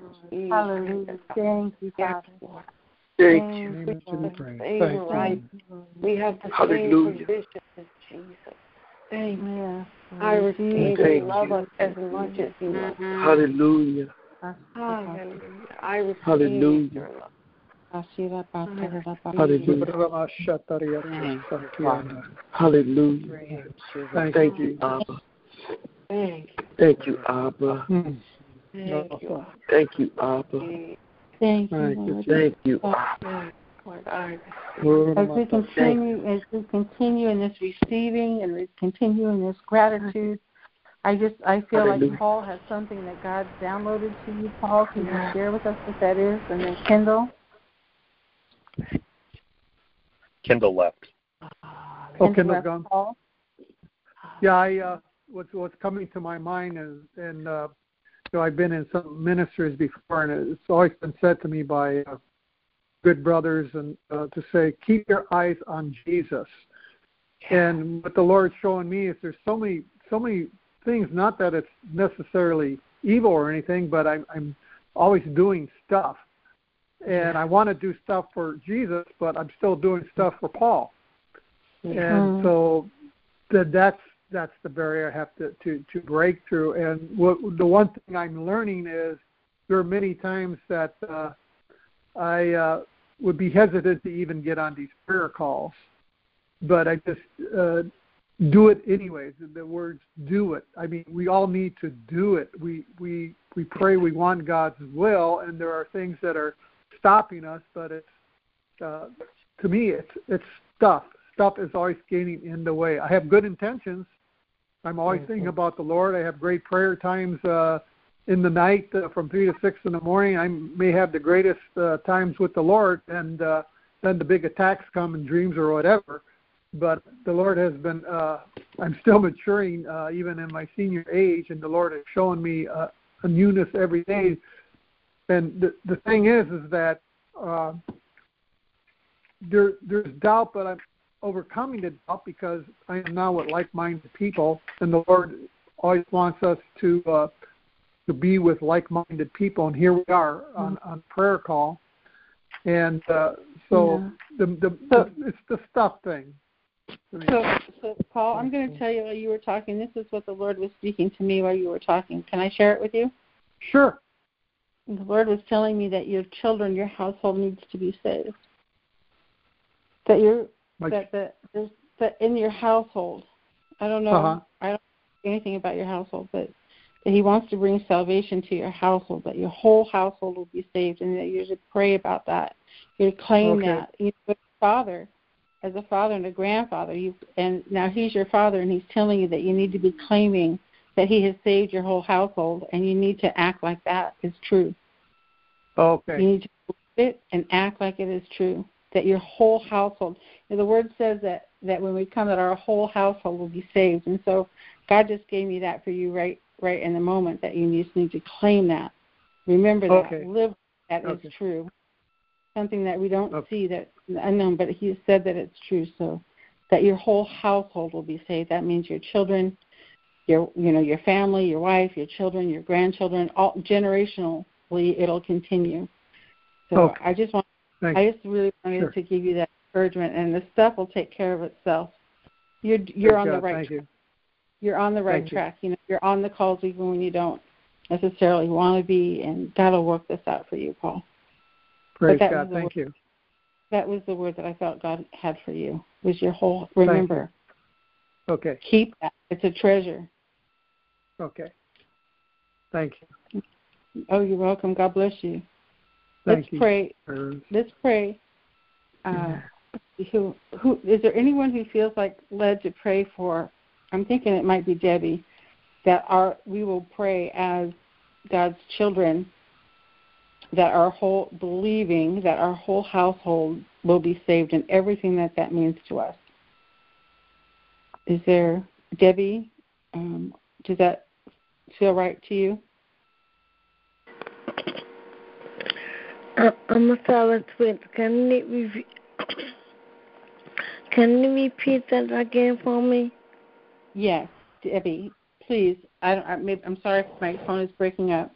Hallelujah. Thank you, Father. Lord. Thank you. Amen to the praise. Same Thank you. right. We have the Hallelujah. same position as Jesus. Thank you. Yes. I receive Thank and love you. us as much as you love us. Hallelujah. Hallelujah. I receive Hallelujah. your love. Hallelujah. Hallelujah. Thank Thank you. you, Abba. Thank you. Thank you, Abba. Thank you. Thank you, Abba. Thank you, Thank you, Lord. Thank you, Lord. As we continue, as we continue in this receiving and we continue in this gratitude, I just I feel Hallelujah. like Paul has something that God downloaded to you, Paul. Can you share with us what that is? And then Kendall. Kindle left. Oh, Kendall Kendall left gone. Paul. Yeah, I uh, what's what's coming to my mind is, and uh, you know, I've been in some ministries before, and it's always been said to me by uh, good brothers, and uh, to say, keep your eyes on Jesus. And what the Lord's showing me is there's so many so many things. Not that it's necessarily evil or anything, but I'm I'm always doing stuff, and I want to do stuff for Jesus, but I'm still doing stuff for Paul. And Mhm. so that that's that's the barrier I have to to to break through. And what the one thing I'm learning is there are many times that uh, I uh, would be hesitant to even get on these prayer calls, but I just uh, do it anyways. The words "do it." I mean, we all need to do it. We we we pray we want God's will, and there are things that are stopping us. But it's uh, to me, it's it's stuff. Stuff is always getting in the way. I have good intentions. I'm always thinking about the Lord. I have great prayer times uh, in the night uh, from three to six in the morning. I may have the greatest uh, times with the Lord, and uh, then the big attacks come in dreams or whatever. But the Lord has been. Uh, I'm still <laughs> maturing, uh, even in my senior age, and the Lord is showing me uh, a newness every day. And the the thing is, is that uh, there there's doubt, but I'm overcoming the doubt because I am now with like-minded people, and the Lord always wants us to uh, to be with like-minded people, and here we are on, on prayer call, and uh, so yeah. the, the, so, the it's the stuff thing. So, so Paul, I'm going to tell you while you were talking. This is what the Lord was speaking to me while you were talking. Can I share it with you? Sure. The Lord was telling me that your children, your household needs to be saved. That you're that that that in your household. I don't know. Uh-huh. I don't know anything about your household, but that He wants to bring salvation to your household. That your whole household will be saved, and that you're to pray about that. You're claim okay. that. You know, father, as a father and a grandfather, you and now He's your father, and He's telling you that you need to be claiming that He has saved your whole household, and you need to act like that is true. Okay. You need to believe it and act like it is true that your whole household. And the word says that that when we come, that our whole household will be saved. And so, God just gave me that for you right right in the moment that you just need to claim that. Remember that. Okay. Live that okay. is true. Something that we don't okay. see that unknown, but He said that it's true. So that your whole household will be saved. That means your children, your you know your family, your wife, your children, your grandchildren, all generationally it'll continue. So okay. I just want Thank I just really wanted sure. to give you that encouragement, and the stuff will take care of itself. You're you're Thank on God. the right Thank track. You. You're on the right Thank track. You. you know, you're on the calls even when you don't necessarily want to be, and God will work this out for you, Paul. Praise God. Thank word, you. That was the word that I felt God had for you. Was your whole remember. Okay. Keep that. It's a treasure. Okay. Thank you. Oh, you're welcome. God bless you. Thank Let's pray. Let's pray. Uh, who who is there anyone who feels like led to pray for? I'm thinking it might be Debbie. That our we will pray as God's children. That our whole believing that our whole household will be saved and everything that that means to us. Is there Debbie? Um, does that feel right to you? Uh, I'm a sorry, sweet. Can you repeat? <coughs> Can you repeat that again for me? Yes, Debbie. Please. I, I I'm sorry if my phone is breaking up.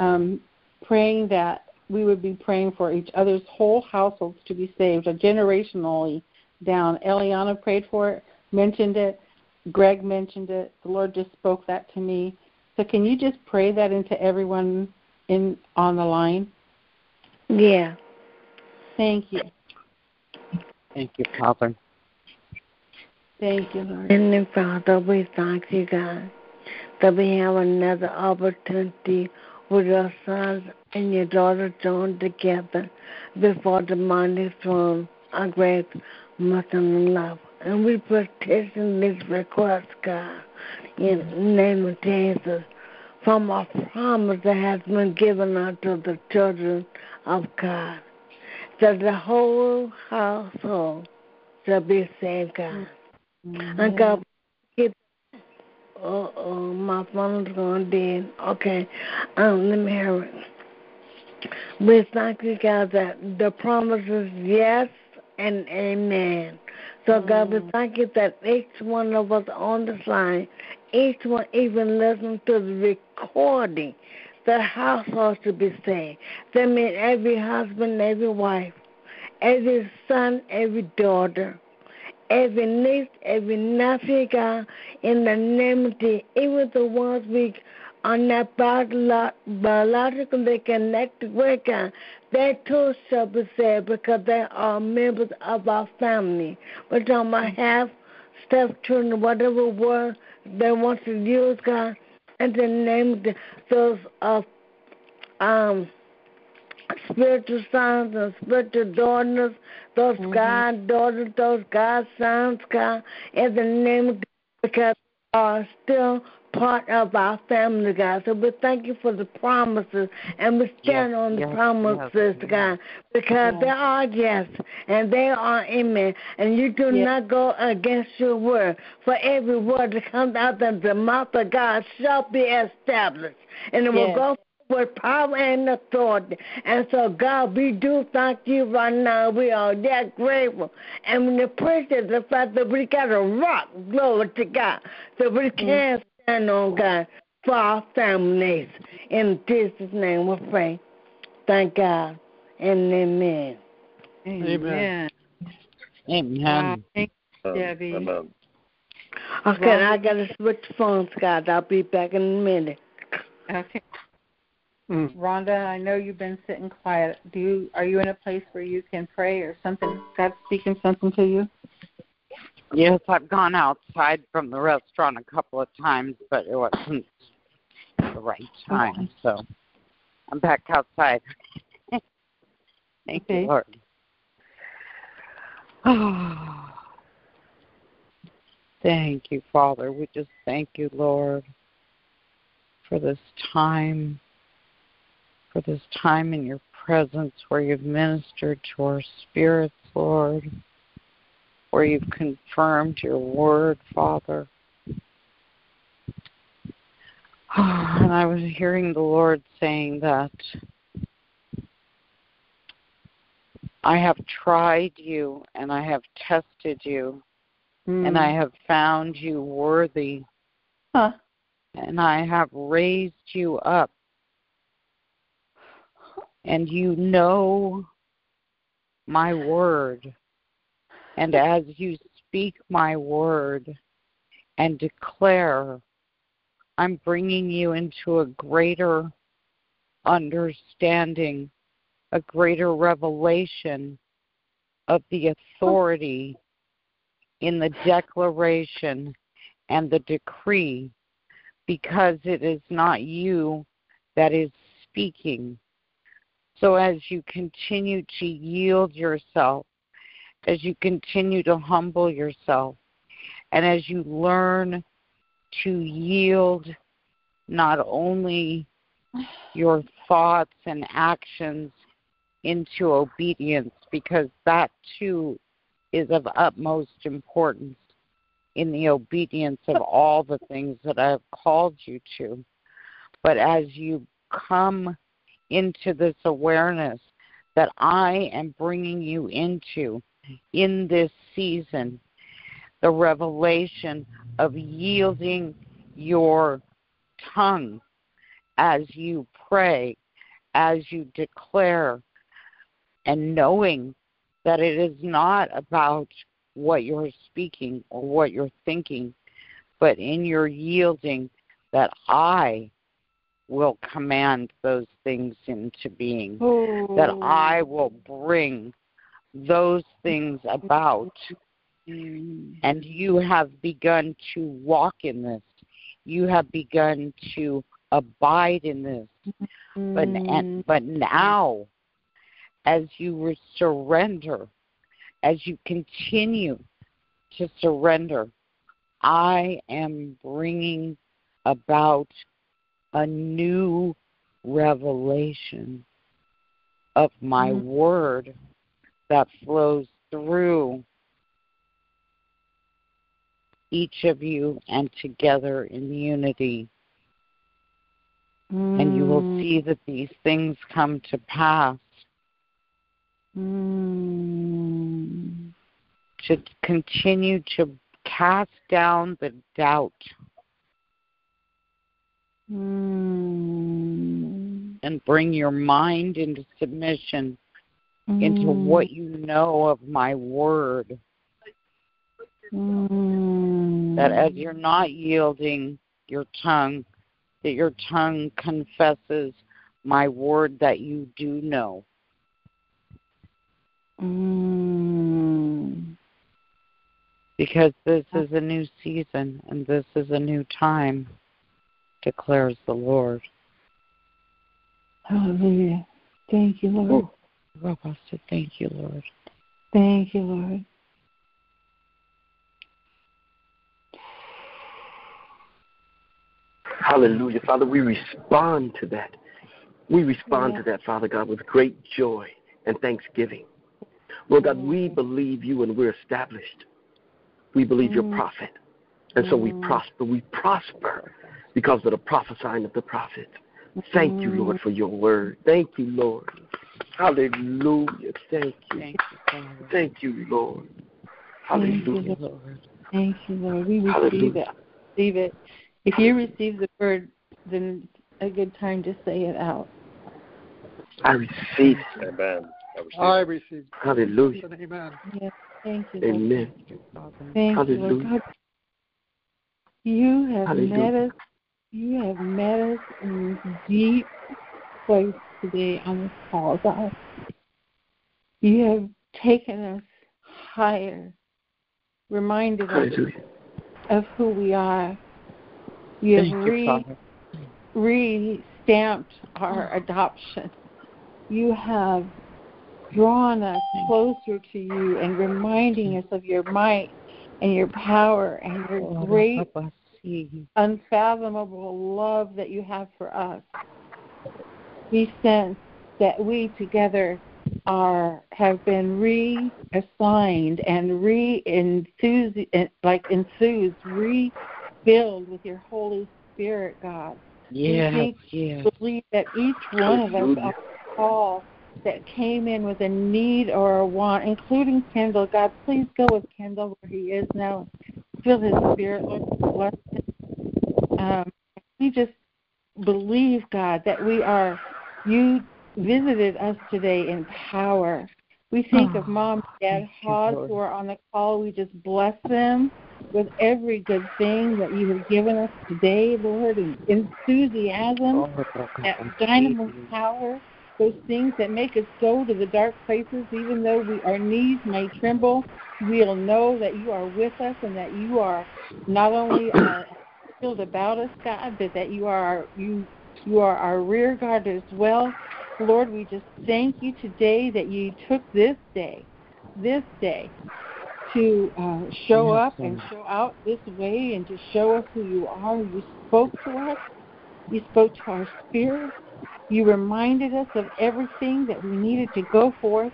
Um, praying that we would be praying for each other's whole households to be saved, generationally down. Eliana prayed for it, mentioned it. Greg mentioned it. The Lord just spoke that to me. So can you just pray that into everyone in on the line? Yeah. Thank you. Thank you, Father. Thank you, Lord. And then, Father, we thank you, God, that we have another opportunity with your sons and your daughter joined together before the mighty throne, our great mother in love. And we petition this request, God, in the name of Jesus, from a promise that has been given unto the children of God, that the whole household shall be saved, God. Mm-hmm. And God, keep. Oh, oh, my phone's going dead. Okay, um, let me hear it. We thank you, God, that the promise is yes and amen. So, God, we mm. thank you that each one of us on this line, each one even listening to the recording, the household to be saved. That means every husband, every wife, every son, every daughter, every niece, every nephew, God, in the name of the, even the ones we are not biologically connected with, God, they too shall be saved because they are members of our family. We're talking about half stepchildren, whatever word they want to use, God, and the name the, those of um, spiritual sons and spiritual daughters, those mm-hmm. goddaughters, those godsons, God, in the name of God, because are still part of our family, God. So we thank you for the promises, and we stand yes, on the yes, promises, yes, God, because they are yes, and they are amen. And you do not go against your word. For every word that comes out of the mouth of God shall be established, and it will go with power and authority. And so, God, we do thank you right now. We are that grateful. And we appreciate the fact that we got a rock, glory to God, so we can stand on God for our families. In Jesus' name we pray. Thank God and amen. Amen. Amen. Wow. Thank Debbie. Amen. Okay, well, I got to switch phones, guys. I'll be back in a minute. Okay. Mm. Rhonda, I know you've been sitting quiet. Do you are you in a place where you can pray or something? God's speaking something to you? Yes, I've gone outside from the restaurant a couple of times, but it wasn't the right time. So I'm back outside. <laughs> Thank okay. you, Lord. Oh, <sighs> thank you, Father. We just thank you, Lord, for this time, for this time in your presence where you've ministered to our spirits, Lord where you've confirmed your word, Father. <sighs> And I was hearing the Lord saying that I have tried you and I have tested you mm. and I have found you worthy. Huh. And I have raised you up. And you know my word. And as you speak my word and declare, I'm bringing you into a greater understanding, a greater revelation of the authority in the declaration and the decree because it is not you that is speaking. So as you continue to yield yourself as you continue to humble yourself and as you learn to yield not only your thoughts and actions into obedience, because that too is of utmost importance in the obedience of all the things that I have called you to. But as you come into this awareness that I am bringing you into, in this season the revelation of yielding your tongue as you pray, as you declare, and knowing that it is not about what you're speaking or what you're thinking, but in your yielding that I will command those things into being, oh. that I will bring those things about. And you have begun to walk in this. You have begun to abide in this. But and, but now, as you surrender, as you continue to surrender, I am bringing about a new revelation of my mm-hmm. word that flows through each of you and together in unity. Mm. And you will mm. see that these things come to pass. Mm. To continue to cast down the doubt. Mm. And bring your mind into submission mm. into what you know of my word. Mm. That as you're not yielding your tongue, that your tongue confesses my word that you do know. Mm. because this is a new season and this is a new time, declares the Lord. Hallelujah. Thank you, Lord. Rabbi said, Thank you, Lord. Thank you, Lord. Hallelujah. Father, we respond to that. We respond to that, Father God, with great joy and thanksgiving. Lord God, we believe you and we're established. We believe your mm. prophet. And so we mm. prosper. We prosper because of the prophesying of the prophet. Thank you, Lord, mm. for your word. Thank you, Lord. Hallelujah. Thank you. Thank you, Father. Thank you, Lord. Thank you, Hallelujah. Lord. Thank you, Lord. We receive Hallelujah. it. Receive it. If you receive the word, then a good time to say it out. I receive it. Amen. I receive I it. receive. Hallelujah. Amen. Yes. Thank you, Lord. Amen. Thank you, Lord God. You have Hallelujah. met us. You have met us in deep place today on this call, God. You have taken us higher, reminded us of who we are. You have Thank you, re re stamped our adoption. You have drawn us closer to you and reminding us of your might and your power and your great unfathomable love that you have for us. We sense that we together are have been reassigned and re-enthused, like enthused, refilled with your Holy Spirit, God. Think- yes. Believe that each one of us on call that came in with a need or a want, including Kendall. God, please go with Kendall where he is now. Fill his spirit, Lord. Bless him. Um, we just believe, God, that we are, you visited us today in power. We think of Oh, Mom, Dad, thank you, Hawes Lord. who are on the call. We just bless them with every good thing that you have given us today, Lord, and enthusiasm Oh, that dynamo power, those things that make us go to the dark places, even though we, our knees may tremble, we'll know that you are with us and that you are not only our about us, God, but that you are you you are our rear guard as well. Lord, we just thank you today that you took this day, this day, to uh, show Yes, up and show out this way and to show us who you are. You spoke to us. You spoke to our spirit. You reminded us of everything that we needed to go forth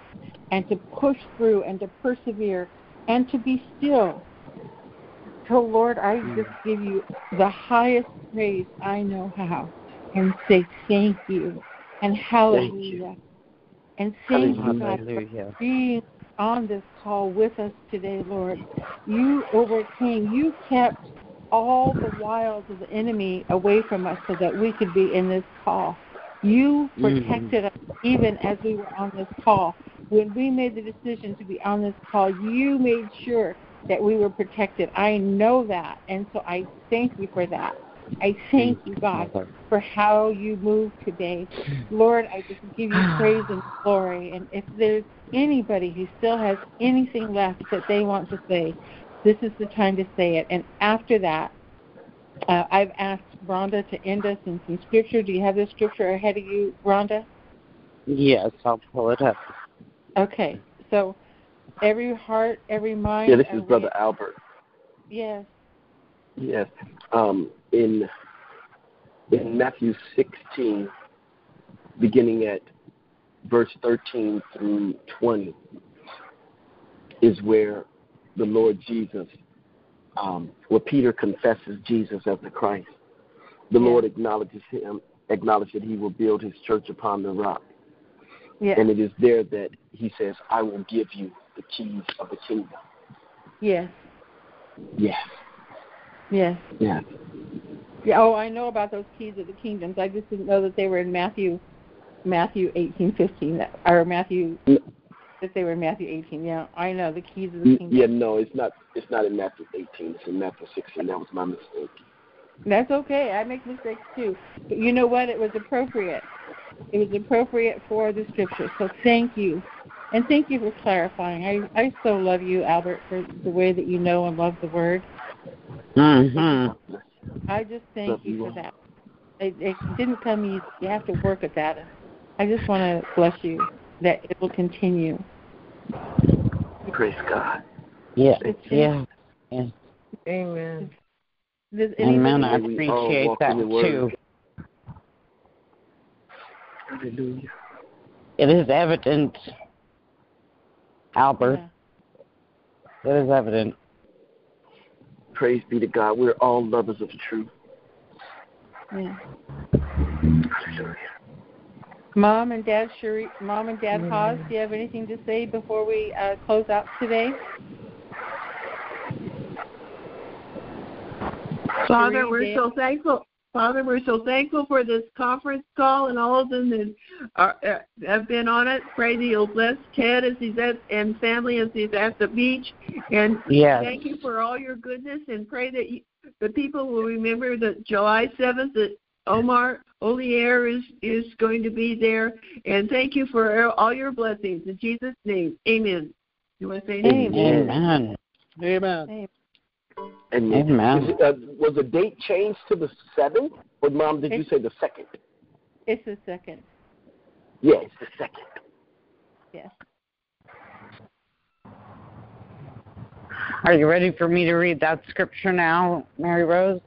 and to push through and to persevere and to be still. So, Lord, I just give you the highest praise I know how and say thank you and hallelujah. And thank you, God, for being on this call with us today, Lord. You overcame, you kept all the wiles of the enemy away from us so that we could be in this call. You protected us even as we were on this call. When we made the decision to be on this call, you made sure that we were protected. I know that, and so I thank you for that. I thank you, God, for how you move today. Lord, I just give you praise and glory. And if there's anybody who still has anything left that they want to say, this is the time to say it. And after that, uh, I've asked Rhonda to end us in some scripture. Do you have the scripture ahead of you, Rhonda? Yes, I'll pull it up. Okay. So every heart, every mind. Yeah, this is Brother Albert. Yes. Yes. Um, in in Matthew 16, beginning at verse 13 through 20, is where the Lord Jesus, um, where Peter confesses Jesus as the Christ. The Yeah. Lord acknowledges him, acknowledges that he will build his church upon the rock. Yes. And it is there that he says, I will give you the keys of the kingdom. Yes. Yes, Yes. yes. Yeah. Oh, I know about those keys of the kingdoms. I just didn't know that they were in Matthew, Matthew eighteen fifteen, that- or Matthew that they were in Matthew eighteen. Yeah, I know the keys of the kingdom. Yeah, no, it's not. It's not in Matthew 18. It's in Matthew 16. That was my mistake. That's okay. I make mistakes too. But you know what? It was appropriate. It was appropriate for the scripture. So thank you. And thank you for clarifying. I, I so love you, Albert, for the way that you know and love the Word. Mm-hmm. I just thank you for that. It, it didn't come easy. You have to work at that. I just want to bless you that it will continue. Praise God. Yeah. It's- Yeah. yeah. Amen. Does Amen. I anybody, we all appreciate that in your word. too. Hallelujah. It is evident, Albert. Yeah. It is evident. Praise be to God. We're all lovers of the truth. yeah. Hallelujah. Mom and Dad, Cherie, Mom and Dad Haas, do you have anything to say before we uh, close out today? Father, Cherie, we're Dan? so thankful. Father, we're so thankful for this conference call and all of them that are, uh, have been on it. Pray that you'll bless Ted as he's at and family as he's at the beach. And Yes. thank you for all your goodness. And pray that you, the people will remember that July seventh that Omar Olier is is going to be there. And thank you for all your blessings in Jesus' name. Amen. You want to say anything? Amen. Amen. And Amen. is it, uh, was the date changed to the seventh? Or mom, did you say the second? It's the second. Yeah, it's the second. Yes. Are you ready for me to read that scripture now, Mary Rose?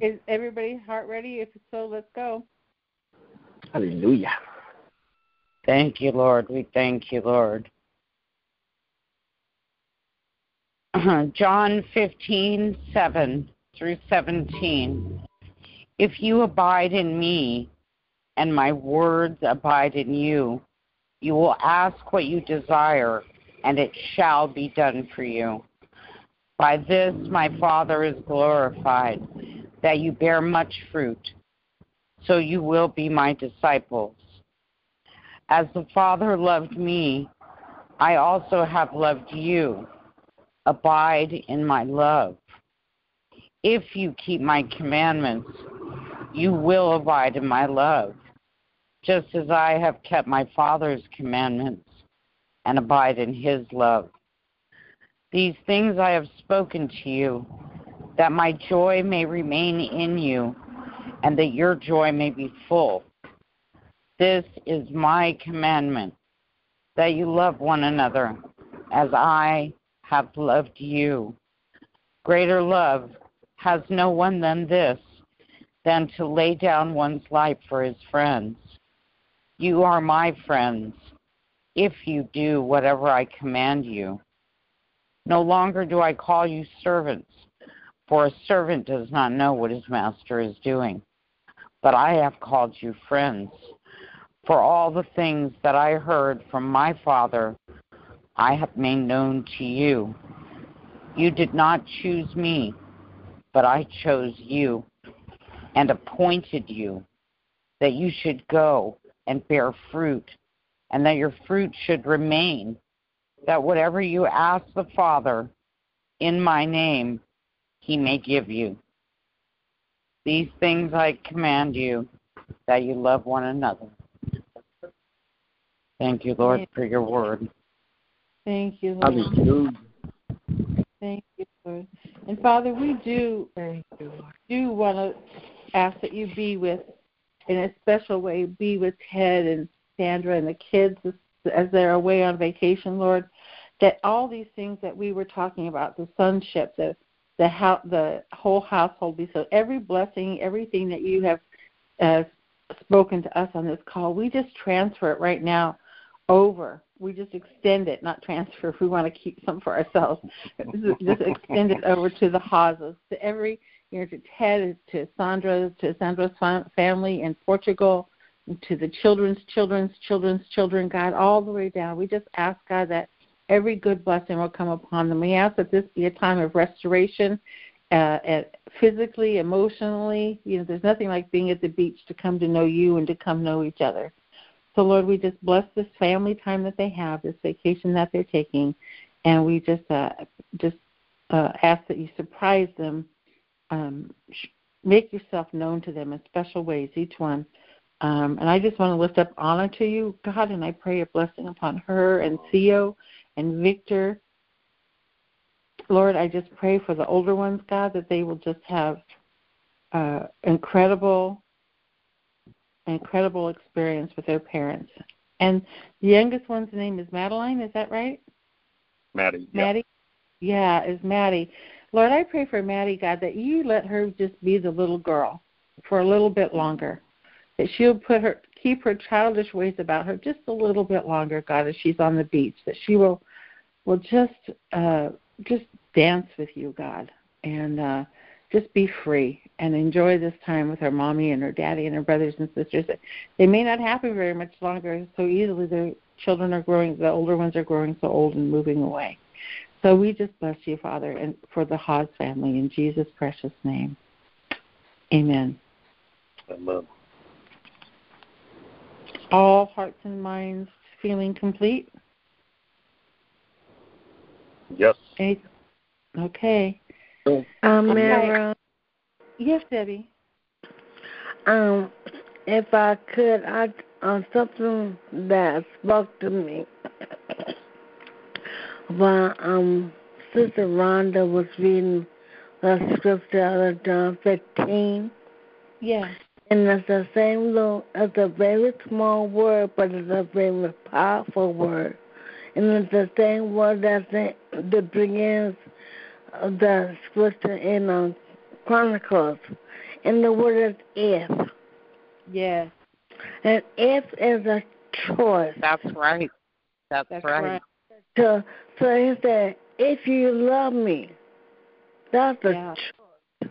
Is everybody heart ready? If so, let's go. Hallelujah. Thank you, Lord. We thank you, Lord. Uh-huh. John fifteen seven through 17. If you abide in me and my words abide in you, you will ask what you desire, and it shall be done for you. By this my Father is glorified, that you bear much fruit, so you will be my disciples. As the Father loved me, I also have loved you. Abide in my love. If you keep my commandments, you will abide in my love, just as I have kept my Father's commandments and abide in his love. These things I have spoken to you, that my joy may remain in you, and that your joy may be full. This is my commandment, that you love one another as I have loved you. Greater love has no one than this, than to lay down one's life for his friends. You are my friends, if you do whatever I command you. No longer do I call you servants, for a servant does not know what his master is doing. But I have called you friends. For all the things that I heard from my Father, I have made known to you. You did not choose me, but I chose you and appointed you that you should go and bear fruit, and that your fruit should remain, that whatever you ask the Father in my name, he may give you. These things I command you, that you love one another. Thank you, Lord, for your word. Thank you, Lord. Hallelujah. Thank you, Lord. And Father, we do do want to ask that you be with, in a special way, be with Ted and Sandra and the kids as, as they're away on vacation, Lord. That all these things that we were talking about, the sonship, the the how the whole household be so every blessing, everything that you have uh, spoken to us on this call, we just transfer it right now over. We just extend it, not transfer if we want to keep some for ourselves. just extend it over to the Hazas, to every, you know, to Ted, to Sandra, to Sandra's fam- family in Portugal, to the children's children's children's children, God, all the way down. We just ask, God, that every good blessing will come upon them. We ask that this be a time of restoration, uh, at physically, emotionally. You know, there's nothing like being at the beach to come to know you and to come know each other. So, Lord, we just bless this family time that they have, this vacation that they're taking, and we just uh, just uh, ask that you surprise them, um, make yourself known to them in special ways, each one. Um, and I just want to lift up honor to you, God, and I pray a blessing upon her and Theo and Victor. Lord, I just pray for the older ones, God, that they will just have uh, incredible, incredible experience with their parents. And the youngest one's name is Madeline. Is that right? Maddie. Maddie. Yeah, is Maddie. Lord, I pray for Maddie, God, that you let her just be the little girl for a little bit longer. That she'll put her keep her childish ways about her just a little bit longer, God, as she's on the beach. That she will will just uh just dance with you, God, and uh just be free and enjoy this time with her mommy and her daddy and her brothers and sisters. They may not happen very much longer so easily. Their children are growing, the older ones are growing so old and moving away. So we just bless you, Father, and for the Hawes family in Jesus' precious name. Amen. Amen. All hearts and minds feeling complete? Yes. Okay. Um. Mara, Yes, Debbie. um, if I could, I on something that spoke to me while um Sister Rhonda was reading the scripture out of John 15. Yeah. And it's the same little, it's a very small word, but it's a very powerful word. And it's the same word that's in, that begins the scripture in um, Chronicles. And the word is if. Yes. And if is a choice. That's right. That's, That's right. right. So, so he said, if you love me, that's a Yeah. choice.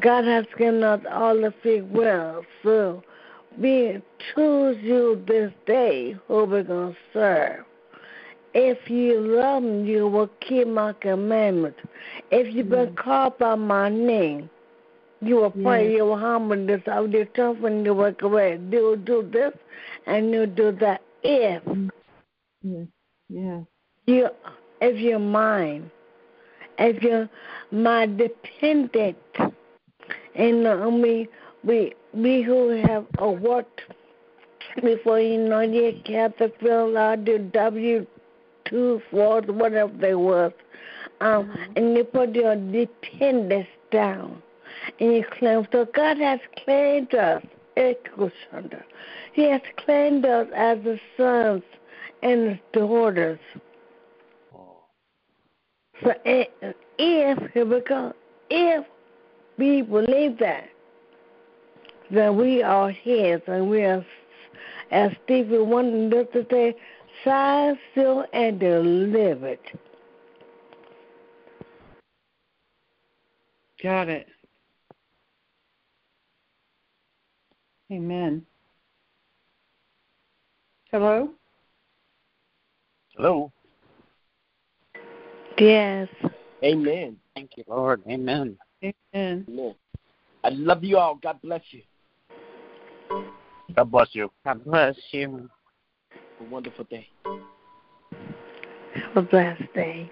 God has given us all the free will. So we choose you this day who we're going to serve. If you love me, you will keep my commandments. If you've been called by my name, you will pray, Yes. you will humble this, I will determine you will correct. You will do this and you do that. If Yes. Yes. you if you're mine, if you're my dependent, and uh, we we we who have uh, worked before you know you have to fill out the W two forms, whatever they was, um, and you put your dependence down, and you claim. So God has claimed us. He has claimed us as the sons and his daughters. So if, here we go, if we believe that, then we are his and we are, as Wonder used to say, signed, sealed, and delivered. Got it. Amen. Hello? Hello. Yes. Amen. Thank you, Lord. Amen. Amen. Amen. I love you all. God bless you. God bless you. God bless you. A wonderful day. Have a blessed day.